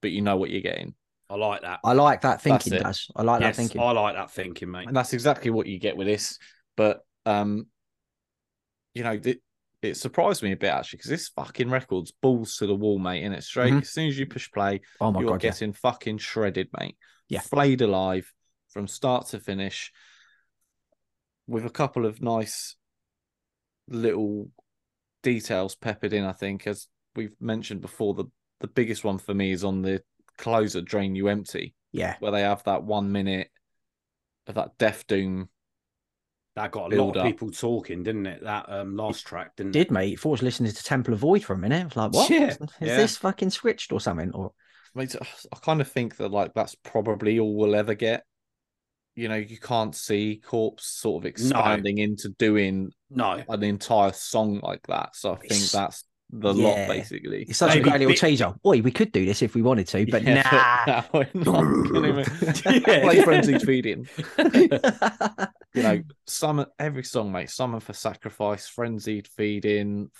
but you know what you're getting. I like that. I like that thinking, it. Daz. I like yes, that thinking. I like that thinking, mate. And that's exactly what you get with this. But um, you know, th- it surprised me a bit actually because this fucking record's balls to the wall, mate. And it's straight Mhm. as soon as you push play, oh my you're god, yeah. getting fucking shredded, mate. Yeah. Flayed alive from start to finish with a couple of nice little details peppered in, I think. As we've mentioned before, the, the biggest one for me is on the closer Drain You Empty, yeah, where they have that one minute of that Death Doom. That got a Build lot of up. people talking, didn't it? That um, last track, didn't did mate? Thought I was listening to Temple of Void for a minute. I was like, what? Yeah, Is yeah. this fucking switched or something? Or Mate, I kind of think that like that's probably all we'll ever get. You know, you can't see Corpse sort of expanding into doing? No. an entire song like that. So I think It's- that's the yeah. lot basically. it's such Maybe a great little bit- teaser. Oi, we could do this if we wanted to, but Yeah, nah. but no, we're not gonna even- Yeah. Play frenzied feeding. You know, summon every song, mate. Summon for sacrifice, frenzied feeding,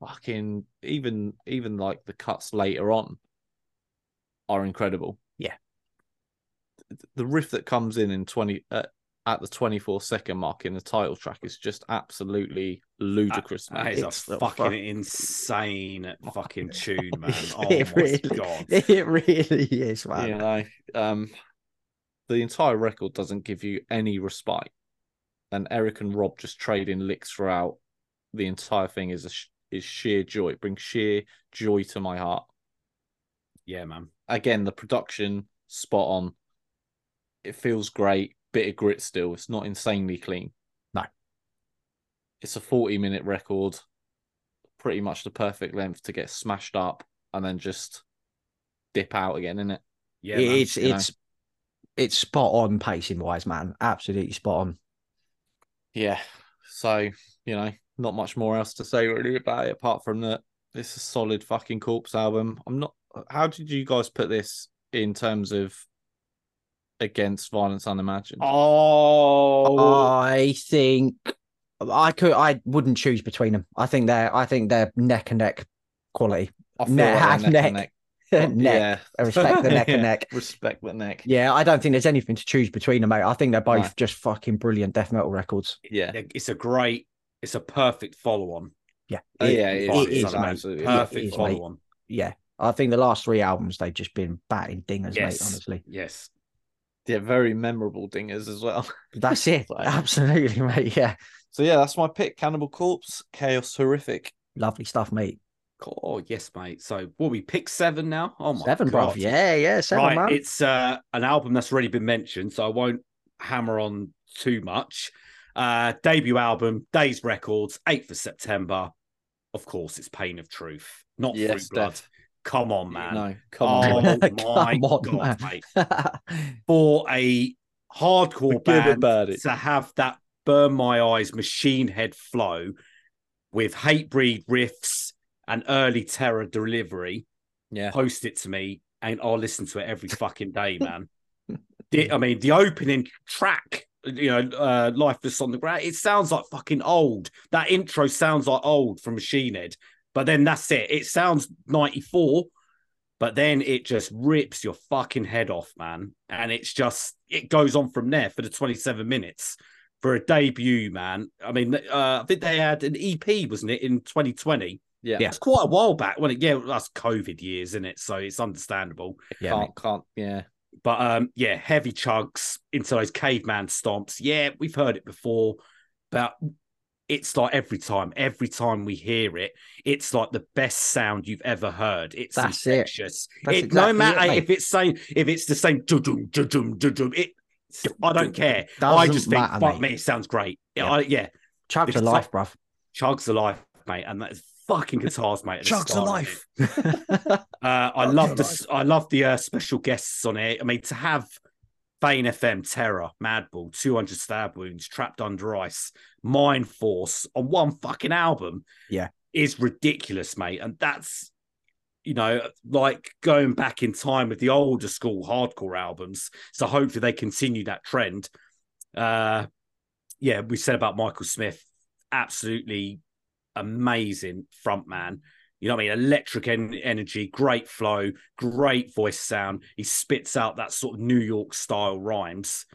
fucking even even like the cuts later on are incredible. Yeah. The riff that comes in in twenty uh, at the twenty four second mark in the title track is just absolutely ludicrous, man. That is It's a fucking fuck- insane fucking tune, man. Oh it my really, god. it really is, man. you know, um, the entire record doesn't give you any respite, and Eric and Rob just trading licks throughout the entire thing is a sh- is sheer joy. It brings sheer joy to my heart. Yeah, man. Again, the production spot on. It feels great. Bit of grit still. It's not insanely clean. No. It's a forty minute record. pretty much the perfect length to get smashed up and then just dip out again, isn't it? Yeah, man. it's you know. it's it's spot on pacing wise, man. Absolutely spot on. Yeah. So, you know, not much more else to say really about it apart from that it's a solid fucking corpse album. I'm not how did you guys put this in terms of against violence unimagined? Oh, I think I could I wouldn't choose between them. I think they're I think they're neck and neck quality. I feel neck- like they're neck, and neck. neck. neck. Yeah. I respect the neck and neck. Respect the neck. Yeah, I don't think there's anything to choose between them, mate. I think they're both No. just fucking brilliant death metal records. Yeah. it's a great, it's a perfect follow-on. Yeah, Oh, yeah, it is. it is, It's mate. absolutely- Perfect it is, follow-on. Yeah, I think the last three albums they've just been batting dingers, Yes. mate. Honestly, Yes. Yeah, very memorable dingers as well. that's it. So- Absolutely, mate. Yeah, So yeah, that's my pick. Cannibal Corpse, Chaos Horrific. lovely stuff, mate. Oh yes, mate. So will we pick seven now? Oh my Seven, god. bruv. Yeah, yeah, seven, right. man. It's uh, an album that's already been mentioned, so I won't hammer on too much. Uh, debut album, Daze Records, 8th of September. Of course, it's Pain of Truth, not Yes, Through Blood. Def. Come on, man. No, come oh on. my Come god, on, mate. For a hardcore Forget band about it. to have that burn my eyes machine head flow with Hatebreed riffs and early terror delivery Yeah. post it to me and I'll listen to it every fucking day, man. The- I mean, the opening track, you know, uh, Lifeless on the Ground, it sounds like fucking old. That intro sounds like old from Machine Head, but then that's it. It sounds 94, but then it just rips your fucking head off, man. And it's just, it goes on from there for the 27 minutes for a debut, man. I mean, uh, I think they had an EP, wasn't it, in 2020? Yeah. Yeah. It's quite a while back when it, yeah, that's COVID years, isn't it? So it's understandable. yeah, can't, can't, yeah. But um, yeah, heavy chugs into those caveman stomps. Yeah, we've heard it before, but it's like every time, every time we hear it, it's like the best sound you've ever heard. It's That's it. infectious. That's It, exactly no matter it, if it's saying if it's the same dum dum dum dum it. I don't care. I just think, matter, fuck mate. me, it sounds great. Yeah, Yeah. I, yeah. Chugs of life, bruv. chugs alive, mate, and that is fucking guitars, mate. Chugs of life. Uh, I love the life. I love the uh, special guests on it. I mean, to have Vein.fm, Terror, Madball, 200 Stab Wounds, Trapped Under Ice, Mindforce on one fucking album, Yeah. is ridiculous, mate. And that's you know like going back in time with the older school hardcore albums. So hopefully they continue that trend. Uh, yeah, we said about Michael Smith, absolutely amazing frontman. You know what I mean? Electric en- energy, great flow, great voice sound. He spits out that sort of New York style rhymes.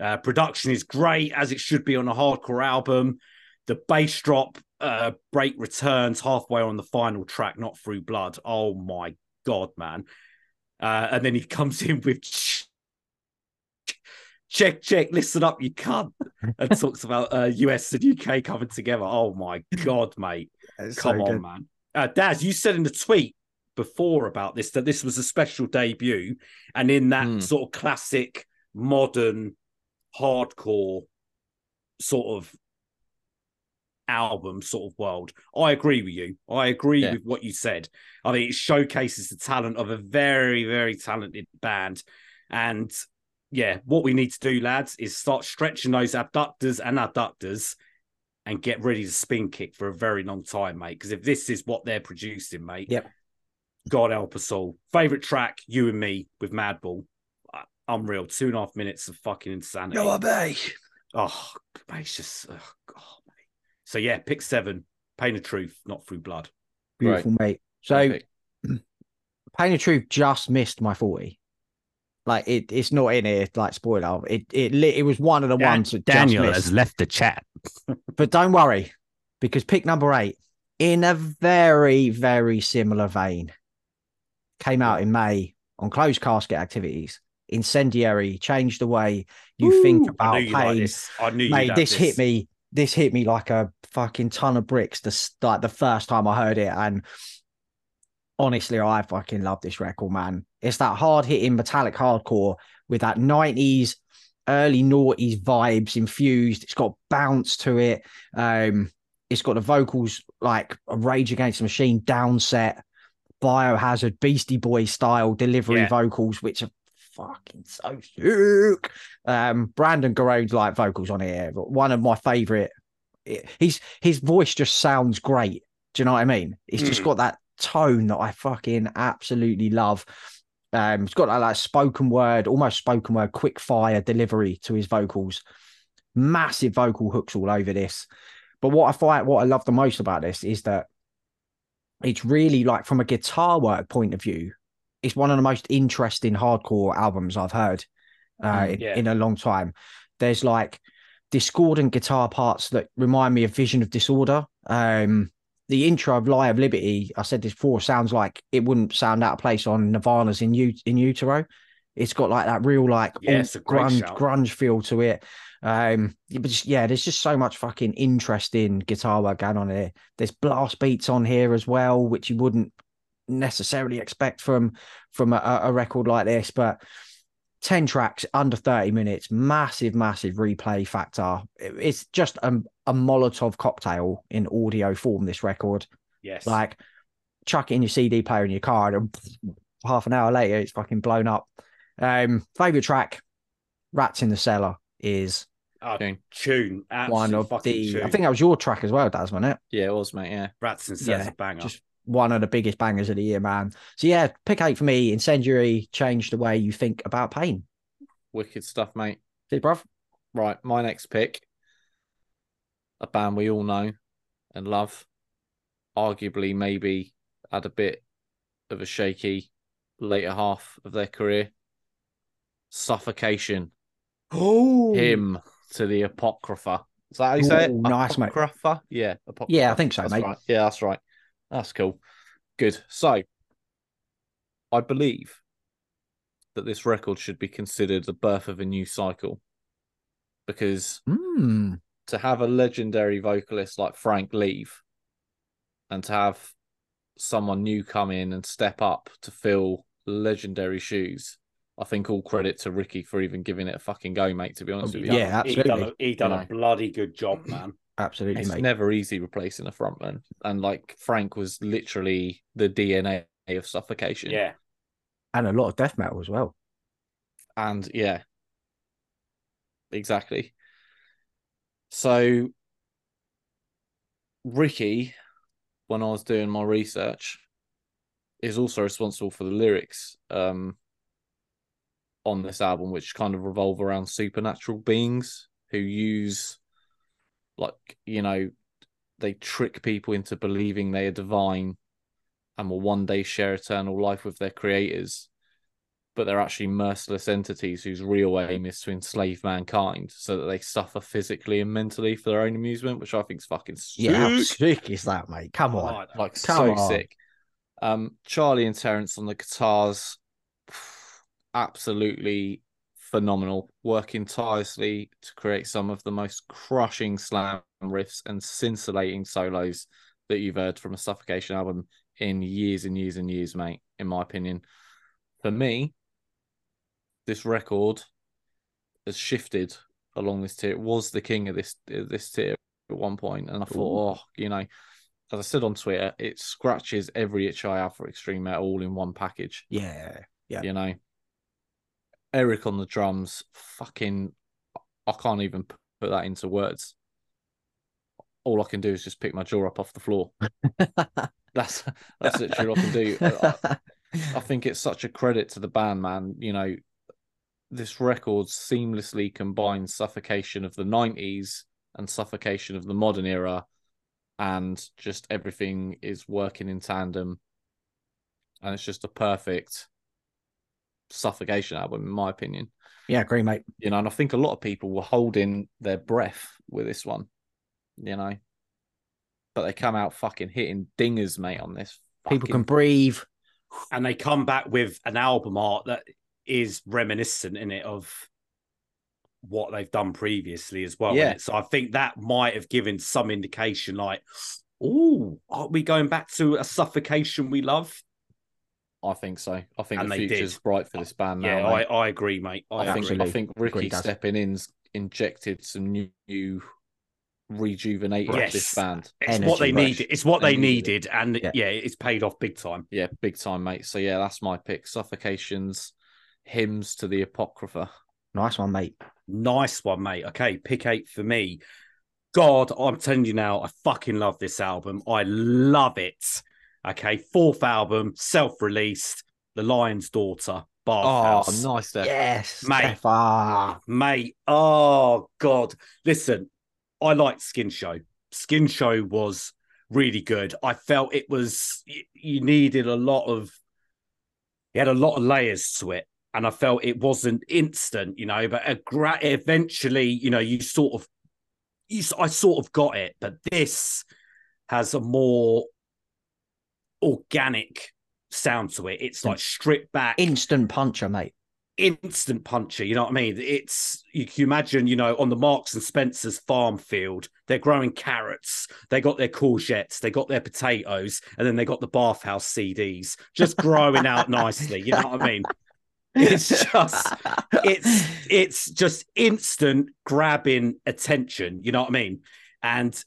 Uh, production is great as it should be on a hardcore album. The bass drop uh, break returns halfway on the final track, not through blood. Oh my god, man! Uh, and then he comes in with check, check, listen up, you cunt, and talks about uh, US and UK coming together. Oh my god, mate! It's Come so on, good. man. Uh, Daz, you said in the tweet before about this that this was a special debut, and in that Hmm. sort of classic modern hardcore sort of album sort of world. I agree with you. I agree Yeah. with what you said. I mean, it showcases the talent of a very, very talented band. And yeah, what we need to do, lads, is start stretching those abductors and adductors and get ready to spin kick for a very long time, mate. Because if this is what they're producing, mate, Yep. God help us all. Favorite track, you and me with Madball. Uh, Unreal. Two and a half minutes of fucking insanity. No obey. Oh, mate, it's just, oh, God, mate. So yeah, pick seven. Pain of truth, not through blood. Beautiful, mate. So, Epic. Pain of Truth just missed my 40. Like, it, it's not in here, like, spoiler. It, it, it was one of the ones that just has left the chat. But don't worry, because pick number eight, in a very, very similar vein, came out in May on closed casket activities. Incendiary changed the way you think about knew you like pain. this. I knew Mate, you'd this, hit me. This hit me like a fucking ton of bricks. The like the first time I heard it, and honestly, I fucking love this record, man. It's that hard hitting metallic hardcore with that nineties, early noughties vibes infused. It's got bounce to it. Um, it's got the vocals like a Rage Against the Machine downset, Biohazard, Beastie Boy style delivery Yeah. vocals, which are fucking so sick. Um, Brendan Garrone's like vocals on here, but one of my favorite. He's his voice just sounds great. Do you know what I mean? It's just Mm. got that tone that I fucking absolutely love. Um, it's got that like spoken word, almost spoken word, quick fire delivery to his vocals. Massive vocal hooks all over this. But what I find, what I love the most about this is that it's really like from a guitar work point of view, it's one of the most interesting hardcore albums I've heard uh, Mm, in, in a long time. There's like discordant guitar parts that remind me of Vision of Disorder. Um, the intro of Lie of Liberty, I said this before, sounds like it wouldn't sound out of place on Nirvana's in U- in Utero. It's got like that real like Yeah, alt it's a great grunge shout. grunge feel to it. Um, but just, yeah, there's just so much fucking interesting guitar work going on here. There's blast beats on here as well, which you wouldn't necessarily expect from from a, a record like this. But ten tracks under thirty minutes, massive, massive replay factor. It's just a, a Molotov cocktail in audio form. This record, Yes. like chuck it in your CD player in your car, and half an hour later, it's fucking blown up. Um, favorite track, "Rats in the Cellar," is Oh, Tune. tune. one of the. tune. I think that was your track as well, Daz, wasn't it? Yeah, it was, mate. Yeah. Rats and Says Yeah, a banger. Just one of the biggest bangers of the year, man. So yeah, pick eight for me. Incendiary changed the way you think about pain. Wicked stuff, mate. See, bruv? Right, my next pick, a band we all know and love, arguably maybe had a bit of a shaky later half of their career. Suffocation, oh, him to the Apocrypha. Is that how you say it? Ooh, nice, mate. Apocrypha? Yeah, Apocrypha. Yeah, I think so, That's mate. Right. Yeah, that's right. That's cool. Good. So, I believe that this record should be considered the birth of a new cycle because Hmm. To have a legendary vocalist like Frank leave and to have someone new come in and step up to fill legendary shoes, I think all credit to Ricky for even giving it a fucking go, mate. To be honest Oh, with you, yeah, He done, a, absolutely. he done You a bloody good job, man. Absolutely, it's mate. never easy replacing a frontman, and like Frank was literally the DNA of suffocation. yeah. and a lot of death metal as well. And yeah, exactly. So, Ricky, when I was doing my research, is also responsible for the lyrics um, on this album, which kind of revolve around supernatural beings who use, like, you know, they trick people into believing they are divine and will one day share eternal life with their creators but they're actually merciless entities whose real aim is to enslave mankind so that they suffer physically and mentally for their own amusement, which I think is fucking sick. Yeah, how sick is that, mate? Come on. like Come so on. sick. Um, Charlie and Terrence on the guitars, absolutely phenomenal, working tirelessly to create some of the most crushing slam riffs and scintillating solos that you've heard from a Suffocation album in years and years and years, mate. In my opinion, for me, this record has shifted along this tier. It was the king of this this tier at one point, and I thought, oh, you know, as I said on Twitter, it scratches every itch I have for extreme metal all in one package. Yeah. Yeah. You know, Eric on the drums, fucking, I can't even put that into words. All I can do is just pick my jaw up off the floor. That's that's literally all I can do. I, I think it's such a credit to the band, man. You know, this record seamlessly combines suffocation of the 90s and suffocation of the modern era, and just everything is working in tandem. And it's just a perfect suffocation album, in my opinion. yeah, agree, mate. You know, and I think a lot of people were holding their breath with this one, you know. But they come out fucking hitting dingers, mate, on this. People fucking can breathe. And they come back with an album art that is reminiscent in it of what they've done previously as well. Yeah. So I think that might have given some indication like, oh, are we going back to a suffocation we love? I think so. I think And the they future's did. bright for this band yeah, mate. I, I agree, mate. I, I think agree. I think Ricky Agreed, stepping in's injected some new, new rejuvenated Yes. this band. It's Energy what they rush. needed. It's what They they needed needed, and Yeah. yeah. it's paid off big time. Yeah, big time, mate. So yeah, that's my pick. Suffocations, hymns to the apocrypha. Nice one, mate. Nice one, mate. Okay, pick eight for me. God, I'm telling you now, I fucking love this album. I love it. Okay, fourth album, self-released, The Lion's Daughter, Bathhouse. Oh, nice there. Yes, Mate. Steph. Ah, mate. Oh God! Listen, I liked Skin Show. Skin Show was really good. I felt it was you needed a lot of. It had a lot of layers to it, and I felt it wasn't instant, you know. But a gra- eventually, you know, you sort of, you, I sort of got it. But this has a more organic sound to it. It's like stripped back instant puncher, mate. instant puncher. You know what I mean? It's you can imagine, you know, on the Marks and Spencers farm field, they're growing carrots, they got their courgettes, they got their potatoes, and then they got the bathhouse CDs just growing out nicely. You know what I mean? It's just it's it's just instant grabbing attention. You know what I mean? And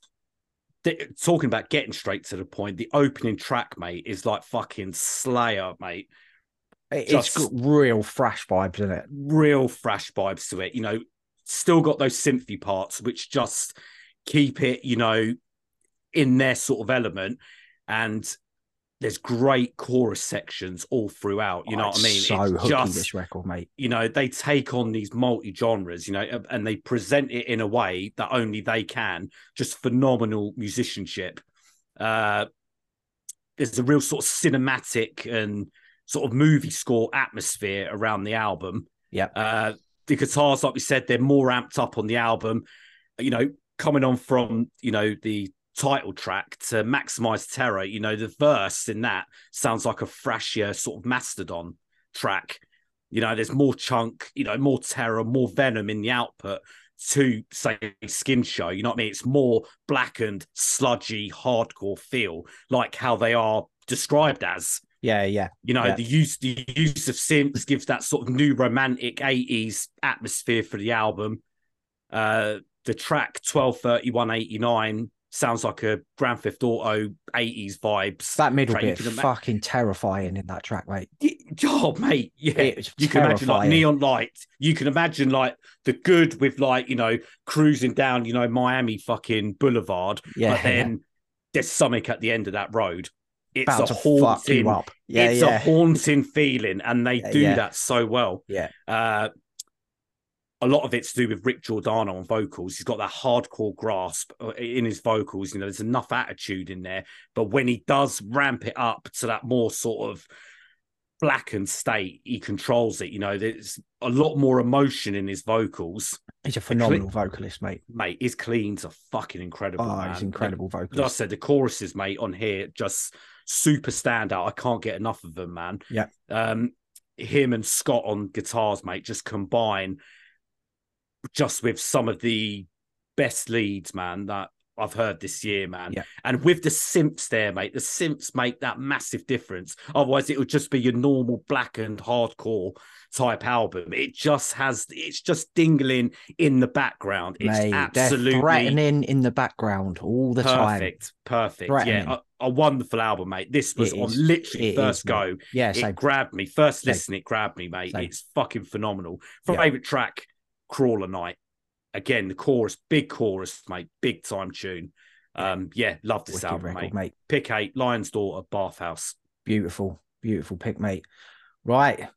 th- talking about getting straight to the point, the opening track, mate, is like fucking Slayer, mate. it's just- got real fresh vibes in it. real fresh vibes to it. You know, still got those synthy parts, which just keep it, you know, in their sort of element. And there's great chorus sections all throughout. You know Oh, what I mean? So It's just, this record, mate. you know, they take on these multi genres, you know, and they present it in a way that only they can. Just phenomenal musicianship. Uh, there's a real sort of cinematic and sort of movie score atmosphere around the album. Yeah. Uh, the guitars, like we said, they're more amped up on the album. You know, coming on from you know the title track to maximize terror. You know, the verse in that sounds like a thrashier sort of mastodon track. You know, there's more chunk, you know, more terror, more venom in the output to say skin show. You know what I mean? It's more blackened, sludgy, hardcore feel, like how they are described as. Yeah, yeah. You know, Yeah. the use the use of synths gives that sort of new romantic 80s atmosphere for the album. Uh the track 123189 sounds like a Grand Theft Auto 80s vibes. That middle. Bit ima- fucking terrifying in that track, mate. Job, Oh, mate, yeah. It's you can imagine like neon light. You can imagine like the good with like, you know, cruising down, you know, Miami fucking Boulevard. Yeah, but then there's something at the end of that road. It's about a haunting up. Yeah, it's yeah. a haunting feeling, and they Yeah, do yeah. that so well. Yeah. Uh, a lot of it's to do with Rick Giordano on vocals. He's got that hardcore grasp uh, in his vocals. You know, there's enough attitude in there, but when he does ramp it up to that more sort of blackened state, he controls it. You know, there's a lot more emotion in his vocals. He's a phenomenal vocalist, mate. Mate, his cleans are fucking incredible. Oh, man. he's incredible As I said, the choruses, mate, on here just super standout. I can't get enough of them, man. Yeah. Um, him and Scott on guitars, mate, just combine just with some of the best leads, man, that I've heard this year, man. Yeah. And with the synths there, mate, the synths make that massive difference. Otherwise, it would just be your normal black and hardcore type album. It just has, it's just dingling in the background. It's Mate, absolutely threatening in the background all the time. perfect, perfect. Yeah, a, a wonderful album, mate. This was It on is. literally It first is, mate. go. Yeah, it so grabbed me. First Same. listen, it grabbed me, mate. Same. It's fucking phenomenal. Yeah. Favorite track, Crawler Night. Again, the chorus, big chorus, mate. Big time tune. Um, yeah, love this wicked album, record, mate. mate. Pick eight, Lion's Daughter, Bathhouse. Beautiful, beautiful pick, mate. Right.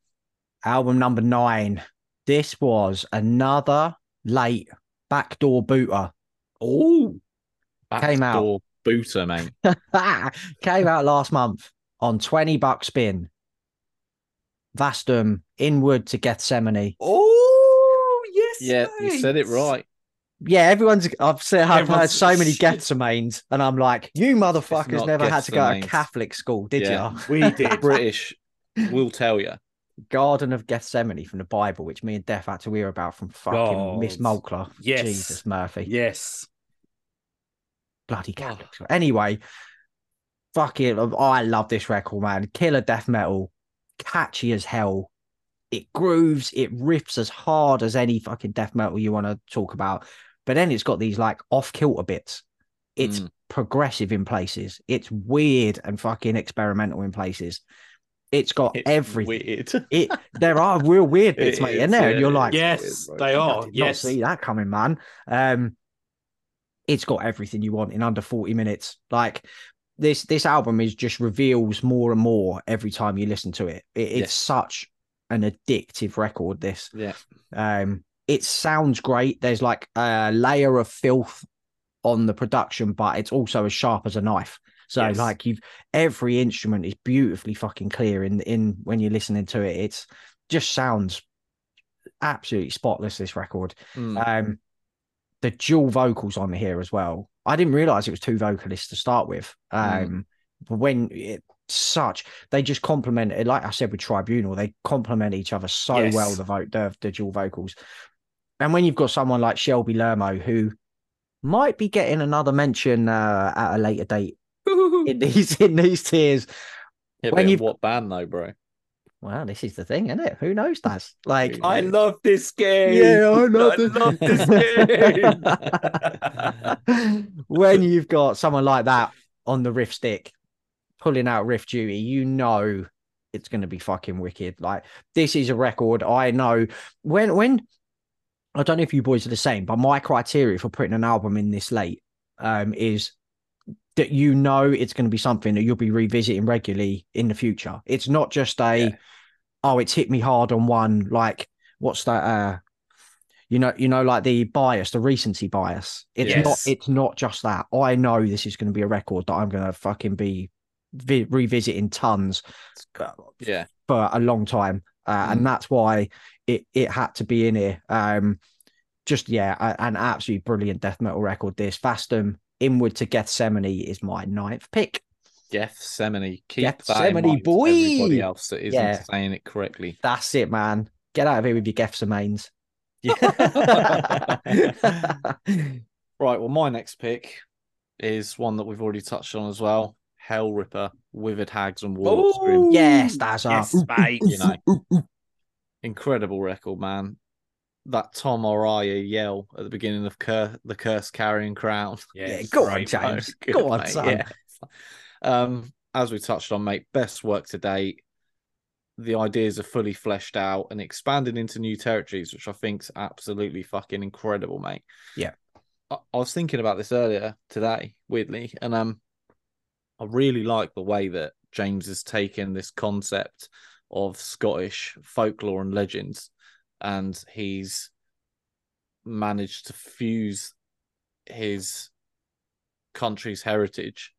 Album number nine. This was another late backdoor booter. Oh, Came out. Booter, mate. Came out last month on 20 Buck Spin. Vastum inward to Gethsemane. oh, yes. Yeah, you said it right. Yeah, everyone's. I've said I've heard Everyone's- so many Gethsemanes, and I'm like, you motherfuckers not never had to go to Gethsemanes. Catholic school, did Yeah. you? We did. British will tell you. Garden of Gethsemane from the Bible, which me and Def had to hear about from fucking Miss God. Mulkler. Yes. Jesus Murphy. yes. bloody Catholic. school. Anyway, fuck it. I love this record, man. Killer death metal, catchy as hell. It grooves, it riffs as hard as any fucking death metal you want to talk about. but then it's got these like off kilter bits. It's Mm. progressive in places. It's weird and fucking experimental in places. It's got It's everything. weird. It there are real weird bits, It mate, in there, and you're like. Yes, bro. they I are. did Yes. not see that coming, man. Um, it's got everything you want in under 40 minutes. Like this, this album is just reveals more and more every time you listen to it. it it's Yes. such an addictive record. This, Yeah. um, it sounds great. There's like a layer of filth on the production, but it's also as sharp as a knife. So Yes. like you've every instrument is beautifully fucking clear in in when you're listening to it. It's just sounds absolutely spotless. This record. Mm. Um, the dual vocals on here as well. I didn't realize it was two vocalists to start with. Mm. Um, but when it such they just complement it, like I said with Tribunal, they complement each other so Yes. well. The vote, the, the dual vocals, and when you've got someone like Shelby Lermo who might be getting another mention uh, at a later date in these in these tiers. Yeah, when you've- what band though, bro? Well, this is the thing, isn't it? Who knows, Daz? Like, I love this game. Yeah, I love I this- love this game. when you've got someone like that on the riff stick pulling out riff duty, you know it's going to be fucking wicked. Like this is a record. I know when when I don't know if you boys are the same, but my criteria for putting an album in this late um, is that you know it's going to be something that you'll be revisiting regularly in the future. It's not just a Yeah. oh, it's hit me hard on one like what's that uh you know, you know, like the bias, the recency bias. It's not. It's not just that. I know this is going to be a record that I'm going to fucking be vi- revisiting tons Yeah. for a long time, uh, Mm. and that's why it it had to be in here. Um, just yeah, an absolutely brilliant death metal record. This Vastum Inward to Gethsemane is my ninth pick. Gethsemane. Keep that in Gethsemane, mind, boy. Everybody else that isn't Yeah. saying it correctly. That's it, man. Get out of here with your Gethsemanes. right. Well, my next pick is one that we've already touched on as well. Hellripper, Withered Hags and Warlocks Grim. yes, that's our Yes, mate. You know, incredible record, man. That Tom Araya yell at the beginning of Cur- the Curse Carrying Crown. Yeah, go on, James. Good, Go on, mate, son. yeah. Um, as we touched on, mate, best work to date. The ideas are fully fleshed out and expanded into new territories, which I think's absolutely fucking incredible, mate. Yeah. I, I was thinking about this earlier today, weirdly, and um, I really like the way that James has taken this concept of Scottish folklore and legends, and he's managed to fuse his country's heritage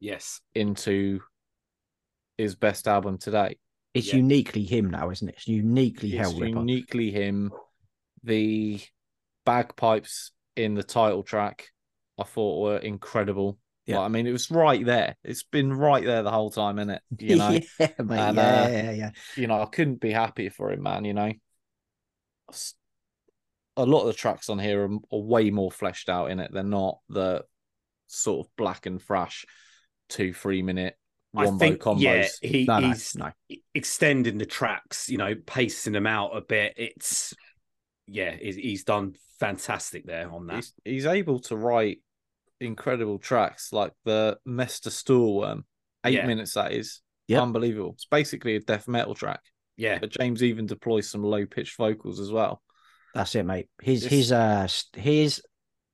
Yes. into his best album today. It's Yeah. uniquely him now, isn't it? It's uniquely It's uniquely him. The bagpipes in the title track, I thought were incredible. Yeah. I mean, it was right there. It's been right there the whole time, innit? You know, yeah, mate. And, yeah, uh, yeah, yeah. you know, I couldn't be happier for him, man. You know, a lot of the tracks on here are, are way more fleshed out in it. They're not the sort of black and thrash two, three minute I think, combos. yeah, he, No, he's no. extending the tracks, you know, pacing them out a bit. It's, yeah, he's, he's done fantastic there on that. he's, he's able to write incredible tracks like the Mester Stoorworm. Eight Yeah. minutes that is Yep. unbelievable. It's basically a death metal track, Yeah. but James even deploys some low pitched vocals as well. That's it, mate. His This- his uh his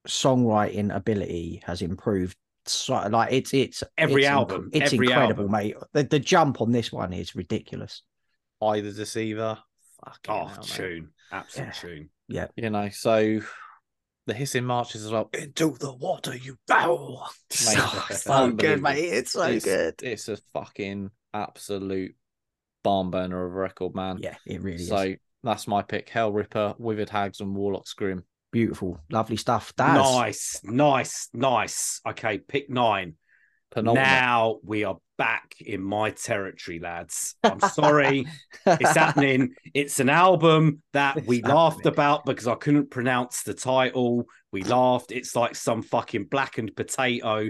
songwriting ability has improved. So like it's it's Every it's inc- album, it's every incredible, album. mate. The the jump on this one is ridiculous. I the Deceiver. Fucking Oh, hell, mate. tune. Absolute Yeah. tune. Yeah. You know, so the hissing marshes as well. Into the water you bow. It's so good, mate, unbelievable. It's It's- It's a fucking absolute barn burner of a record, man. Yeah, it really so is So that's my pick. Hellripper, Withered Hags, and Warlocks Grim. beautiful, lovely stuff. Daz, Nice, nice, nice. Okay, pick nine. Penultimate. Now we are back in my territory, lads. I'm sorry. it's happening. It's an album that we It's laughed about because I couldn't pronounce the title. We laughed. It's like some fucking blackened potato.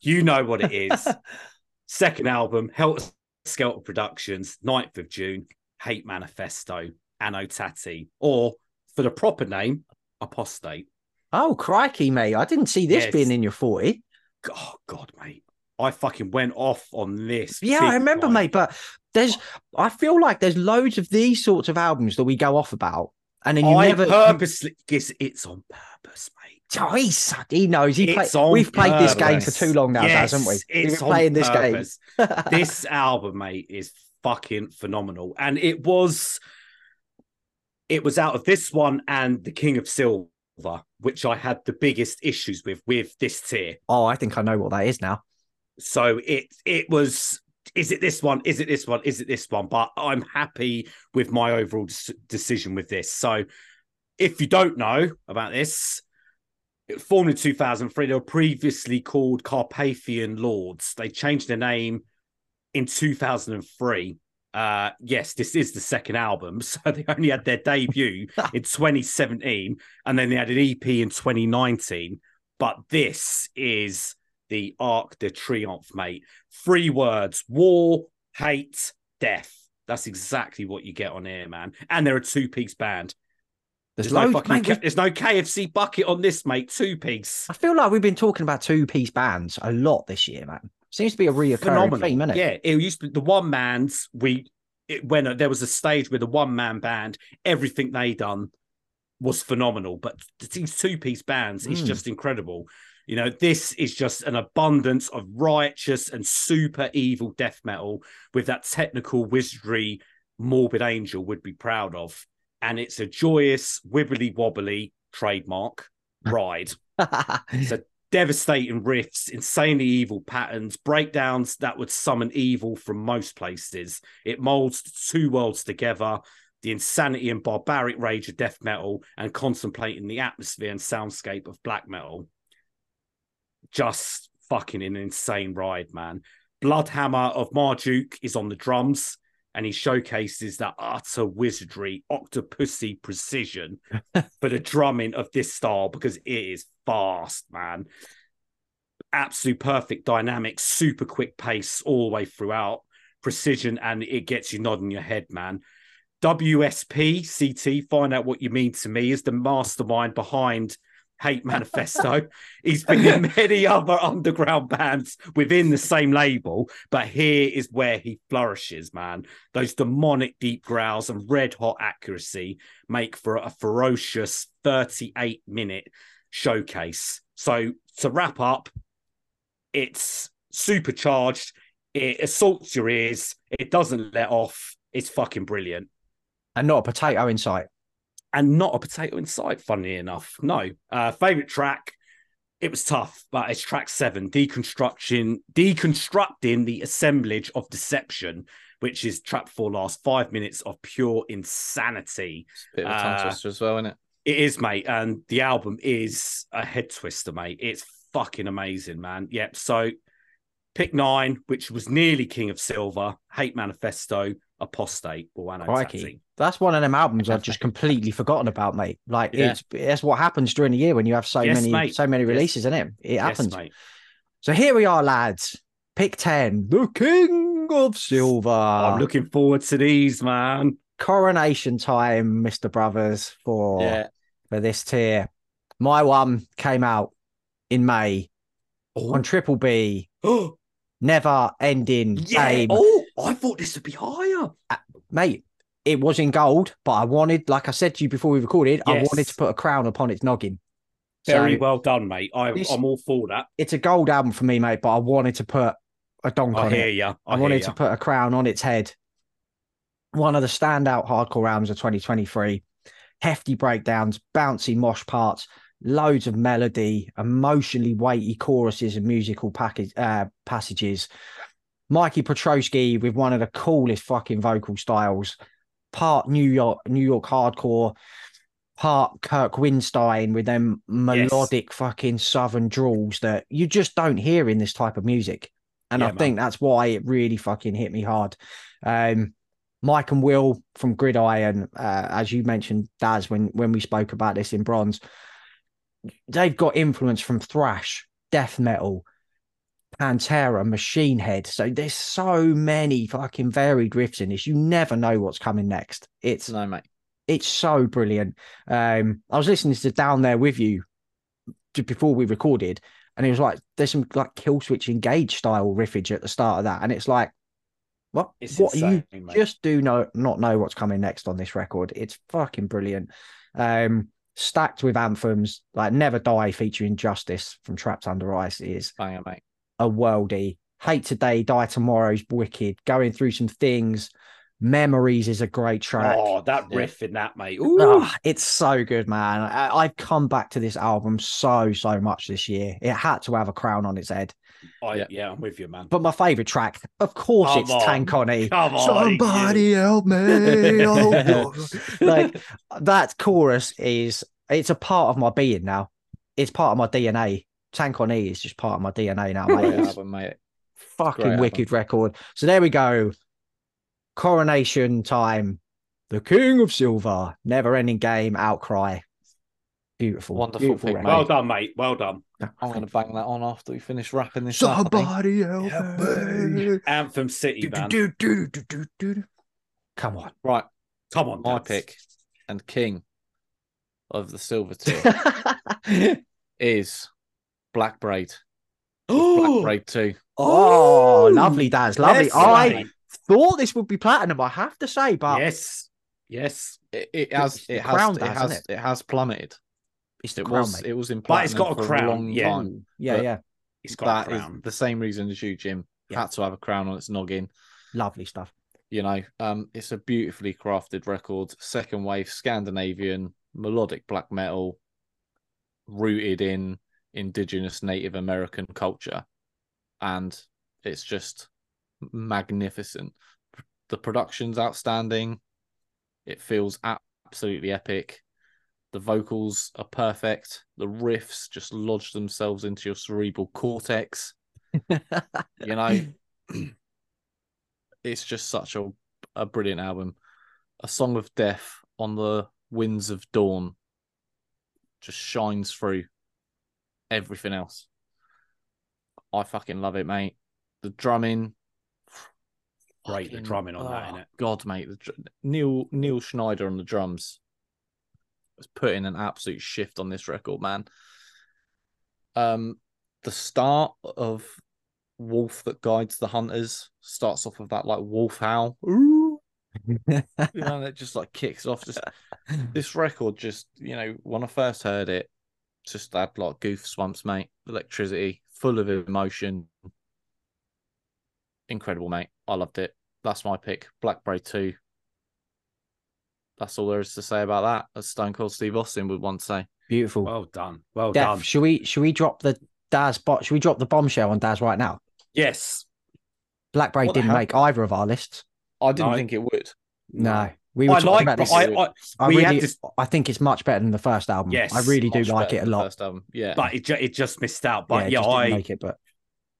You know what it is. Second album, Helter Skelter Productions, 9th of June, Hate Manifesto, Anno Tati, or for the proper name, Apostate. Oh, crikey, mate. I didn't see this Yes. being in your 40. Oh God, mate. I fucking went off on this. Yeah, I remember, mate. But there's, I feel like there's loads of these sorts of albums that we go off about, and then you I never. purposely guess it's on purpose, mate. Oh, he's, he knows. He play, It's on we've played this game for too long now, Yes, hasn't we? On playing this purpose. game. this album, mate, is fucking phenomenal. And it was it was out of this one and The King of Silver, which I had the biggest issues with with this tier. oh, I think I know what that is now. So it it was is it this one? Is it this one? Is it this one? But I'm happy with my overall des- decision with this. So if you don't know about this, formed in 2003. They were previously called Carpathian Lords. They changed their name in 2003. Uh, yes, this is the second album. So they only had their debut in 2017 and then they had an EP in 2019. But this is the Arc de Triomphe, mate. Three words war, hate, death. That's exactly what you get on here, man. And they're a two piece band. There's, There's, no fucking mate, K- there's no KFC bucket on this, mate. Two piece. I feel like we've been talking about two piece bands a lot this year, man. Seems to be a reoccurring theme, isn't it? Yeah, it used to be the one man's. We it, when uh, there was a stage with a one man band, everything they done was phenomenal. But these two piece bands is Mm. just incredible. You know, this is just an abundance of righteous and super evil death metal with that technical wizardry Morbid Angel would be proud of. And it's a joyous, wibbly wobbly trademark ride. So devastating riffs, insanely evil patterns, breakdowns that would summon evil from most places. It molds two worlds together. The insanity and barbaric rage of death metal and contemplating the atmosphere and soundscape of black metal. Just fucking an insane ride, man. Bloodhammer of Marduk is on the drums and he showcases that utter wizardry, octopussy precision for the drumming of this style because it is fast, man. Absolute perfect dynamics, super quick pace all the way throughout, precision, and it gets you nodding your head, man. WSP CT, find out what you mean to me, is the mastermind behind Hate Manifesto. He's been in many other underground bands within the same label, but here is where he flourishes, man. Those demonic deep growls and red hot accuracy make for a ferocious 38 minute showcase. So to wrap up, it's supercharged, it assaults your ears, it doesn't let off, it's fucking brilliant and not a potato in sight. and not a potato inside, funny enough. No. Uh favorite track. It was tough, but it's track seven, deconstruction, deconstructing the assemblage of deception, which is track four last five minutes of pure insanity. Bit of a tongue Uh, twister as well, isn't it? It is, mate, and the album is a head twister, mate. It's fucking amazing, man. Yep. So pick nine, which was nearly King of Silver, Hate Manifesto, Apostate, or Crikey. That's one of them albums I've just completely forgotten about, mate. Like Yeah. it's that's what happens during the year when you have so Yes, many mate. so many Yes. releases in it. It happens. Yes, mate. So here we are, lads. Pick 10, the King of Silver. I'm looking forward to these, man. Coronation time, Mr. Brothers, for, Yeah. For this tier. My one came out in May Oh, on Triple B, never ending yeah. game. Oh, I thought this would be higher. Uh, mate, it was in gold, but I wanted, like I said to you before we recorded, I wanted to put a crown upon its noggin. Very So- well done, mate. I, I'm all for that. it's a gold album for me, mate, but I wanted to put a donk I on hear it. you. I, I, hear wanted to put a crown on its head. One of the standout hardcore albums of 2023. Hefty breakdowns, bouncy mosh parts, loads of melody, emotionally weighty choruses and musical package, uh, passages. Mikey Petrosky with one of the coolest fucking vocal styles. Part New York, New York hardcore, part Kirk Windstein with them melodic fucking southern drawls that you just don't hear in this type of music. And Yeah, I think that's why it really fucking hit me hard. Um, Mike and Will from Gridiron, uh, as you mentioned, Daz, when when we spoke about this in Bronze, they've got influence from thrash, death metal, Pantera, Machine Head. So there's so many fucking varied riffs in this. You never know what's coming next. It's No, mate. it's so brilliant. Um, I was listening to Down There with You before we recorded, and it was like there's some like Killswitch Engage style riffage at the start of that, and it's like, what? It's what insane, you mate. just do know not know what's coming next on this record? It's fucking brilliant. Um, stacked with anthems like "Never Die" featuring Justice from Trapped Under Ice is Banger, mate. a worldie. Hate Today, Die Tomorrow's wicked. Going through some things. Memories is a great track. Oh, that riff in that, mate. Ooh. Ah, it's so good, man. I, I've come back to this album so, so much this year. It had to have a crown on its head. I, Yeah. yeah. I'm with you, man. But my favorite track, of course, Come it's on. Tank on E. Come on, Somebody help me. oh, like that chorus is it's a part of my being now. It's part of my DNA. Tank on E is just part of my DNA now, mate. Great album, mate. fucking Great wicked record. So there we go. Coronation time. The King of Silver. Never ending game. Outcry. Beautiful. Wonderful beautiful pick. Well done, mate. Well done. I'm going to bang that on after we finish wrapping this up. Somebody help Help me. Anthem City, man. Do, do, do, do, do, do. Come on. Right, Come on, my Daz. pick and king of the Silver Tier is Black Braid. Black Oh, Braid 2. oh, Ooh, lovely, Daz. Lovely. yes, I mate. thought this would be platinum, I have to say, but yes, yes. It, it has it has crown it does, has isn't it? has plummeted. It's the It crown, was mate. it was in But it's got a crown, long yeah. time. yeah, yeah. It's got That a is crown. the same reason as you, Jim. Yeah. Had to have a crown on its noggin. Lovely stuff. You know, um, it's a beautifully crafted record, second wave Scandinavian melodic black metal, rooted in indigenous Native American culture, and it's just magnificent. The production's outstanding. It feels absolutely epic. The vocals are perfect. The riffs just lodge themselves into your cerebral cortex. You know, it's just such a, a brilliant album. A Song of Death on the Winds of Dawn just shines through everything else. I fucking love it, mate. The drumming, Great, the drumming on that, oh, innit? God, mate, the, Neil Neil Schneider on the drums has put in an absolute shift on this record, man. Um, the start of Wolf that guides the hunters starts off with that like wolf howl. Ooh, you know, and it just like kicks off. Just this record, just you know, when I first heard it, just had like goof swamps, mate. Electricity, full of emotion. Incredible, mate. I loved it. That's my pick. Black Braid 2. That's all there is to say about that, as Stone Cold Steve Austin would once say. Beautiful. Well done. Well Def, done. should we should we drop the Daz bot? Should we drop the bombshell on Daz right now? Yes. Black Braid didn't make either of our lists. I didn't No. think it would. No, we were I talking like. about this. I, I, I we really, had this- I think it's much better than the first album. Yes, I really do like it a lot. First album. Yeah. but it, ju- it just missed out. But it yeah, just didn't I. make it, but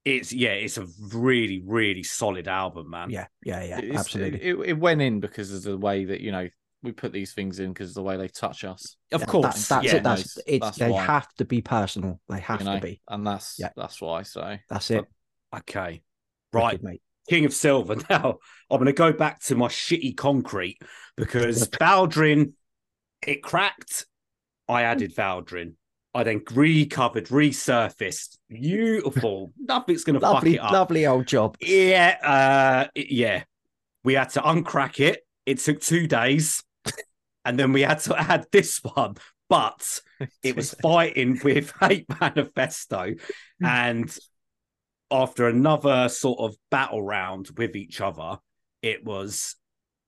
It's yeah, it's a really, really solid album, man. yeah, yeah, yeah, It's- absolutely. It, it went in because of the way that, you know, we put these things in because the way they touch us. Of Yeah, course. that's, that's yeah. it. That's, knows. it's. That's they why. have to be personal. They have you know, to be. and that's Yeah. that's why. So That's it. Okay. Right. Wicked, mate. King of Silver. Now I'm going to go back to my shitty concrete because Valdrin, it cracked. I added Valdrin. I then recovered, resurfaced. Beautiful. Nothing's going to fuck Lovely, it up. lovely old job. Yeah, uh, yeah. We had to uncrack it. It took two days, and then we had to add this one. But it was fighting with Hate Manifesto, and after another sort of battle round with each other, it was,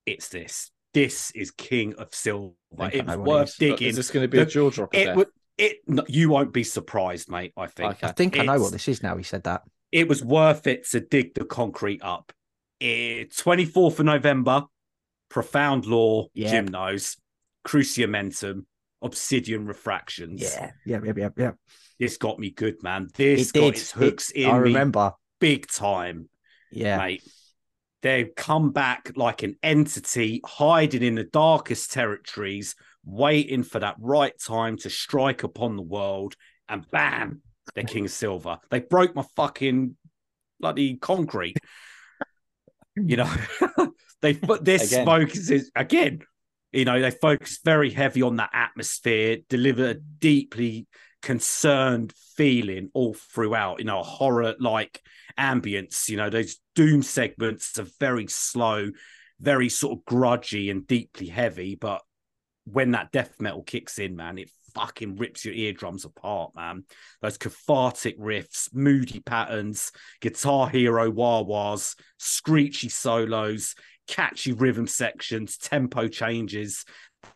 it's this. This is King of Silver. It was know what it worth digging. Is this going to be a jaw dropper? It would. It. no, You won't be surprised, mate. I think Okay. I think I know what this is now. He said that. it was worth it to dig the concrete up. Eh, 24th of November, Profound Lore, Yeah. Jim knows, Cruciamentum, Obsidian Refractions. Yeah, yeah, yeah, yeah. yeah. This got me good, man. This It got did. its hooks It- in I me remember. big time, Yeah, mate. They've come back like an entity hiding in the darkest territories, waiting for that right time to strike upon the world, and bam, they're King of Silver. They broke my fucking bloody concrete. you know, they put this Again. focuses again. You know, they focus very heavy on that atmosphere, deliver a deeply concerned feeling all throughout, you know, horror like ambience, you know, those doom segments are very slow, very sort of grudgy and deeply heavy. But when that death metal kicks in, man, it fucking rips your eardrums apart, man. Those cathartic riffs, moody patterns, guitar hero wah wahs, screechy solos, catchy rhythm sections, tempo changes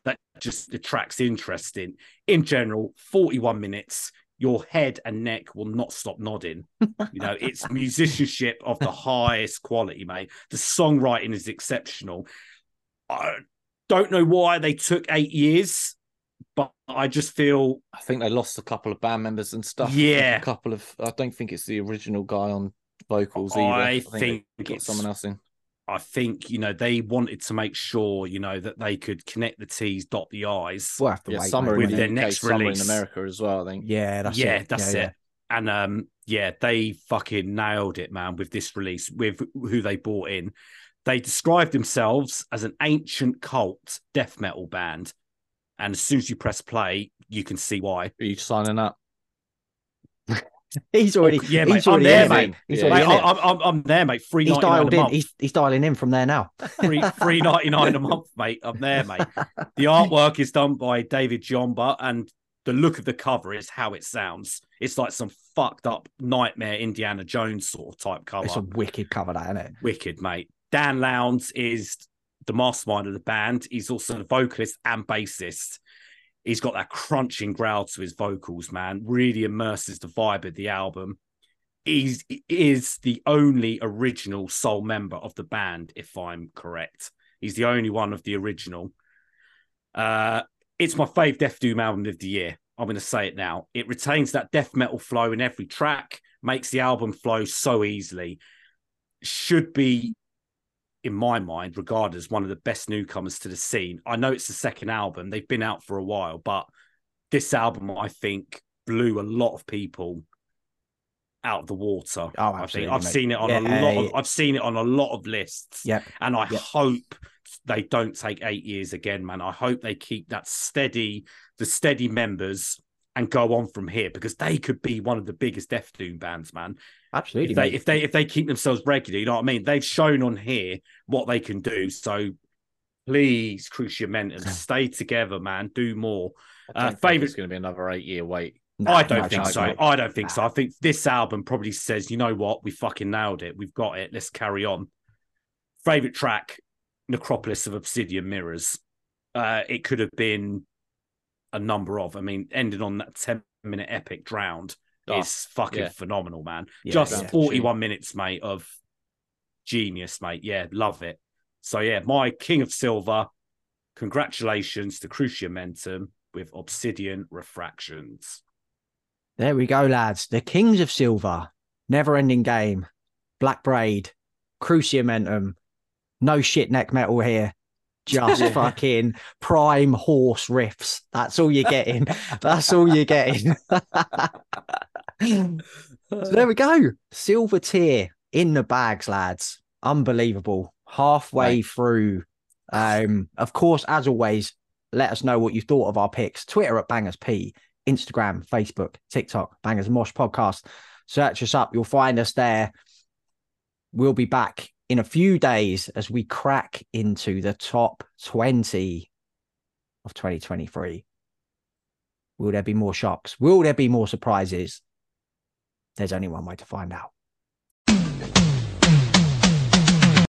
that just attracts interest in. In general, 41 minutes, your head and neck will not stop nodding. You know, it's musicianship of the highest quality, mate. The songwriting is exceptional. I don't know why they took eight years, but I just feel I think they lost a couple of band members and stuff. Yeah. a couple of. I don't think it's the original guy on vocals either. I they think got it's- someone else in. I think you know they wanted to make sure you know that they could connect the T's, dot the I's. We'll have to Yeah, wait. summer with in their? UK, next summer release. in America as well. I think. Yeah, that's yeah, it. that's Yeah, it. And um, yeah, they fucking nailed it, man, with this release, with who they brought in. They described themselves as an ancient cult death metal band. And as soon as you press play, you can see why. Are you signing up? He's already, Oh, yeah, mate, he's I'm there, in, mate. He's Yeah. already Mate, in it. I, I'm, I'm there, mate. Three He's dialed a in. month. He's, he's dialing in from there now. Three three ninety nine a month, mate. I'm there, mate. The artwork is done by David Jomba, and the look of the cover is how it sounds. It's like some fucked up nightmare Indiana Jones sort of type cover. It's a wicked cover, that isn't it? Wicked, mate. Dan Lowndes is the mastermind of the band. He's also the vocalist and bassist. He's got that crunching growl to his vocals, man. Really immerses the vibe of the album. He's he is the only original soul member of the band, if I'm correct. He's the only one of the original. Uh, it's my fave Death Doom album of the year. I'm going to say it now. It retains that death metal flow in every track, makes the album flow so easily. Should be, in my mind, regarded as one of the best newcomers to the scene. I know it's the second album, they've been out for a while, but this album, I think, blew a lot of people out of the water. Oh, I think absolutely, I've mate. seen it on Yeah, a lot of yeah. I've seen it on a lot of lists. Yep. And I Yep. hope they don't take eight years again, man. I hope they keep that steady, the steady members and go on from here because they could be one of the biggest Death Doom bands, man. Absolutely. If they if they if they keep themselves regular, you know what I mean? They've shown on here what they can do. So please, Cruciamentum, stay together, man. Do more. Uh, It's going to be another eight year wait. I don't no think so. I don't think so. I think this album probably says, you know what, we fucking nailed it. We've got it. Let's carry on. Favorite track, Necropolis of Obsidian Mirrors. Uh, it could have been a number of. I mean, ending on that 10 minute epic drowned Oh, is fucking yeah. phenomenal, man. Yeah, Just yeah. 41 minutes, mate, of genius, mate. Yeah, love it. So, yeah, my King of Silver. Congratulations to Cruciamentum with Obsidian Refractions. There we go, lads. The Kings of Silver, Never Ending Game, Black Braid, Cruciamentum, no shit neck metal here. Just Yeah. fucking prime horse riffs. That's all you're getting. That's all you're getting. so there we go. Silver tier in the bags, lads. Unbelievable. Halfway Mate. through. Um, of course, as always, let us know what you thought of our picks. Twitter at Bangers P, Instagram, Facebook, TikTok, Bangers Mosh Podcast. Search us up. You'll find us there. We'll be back in a few days as we crack into the top 20 of 2023. Will there be more shocks? Will there be more surprises? There's only one way to find out.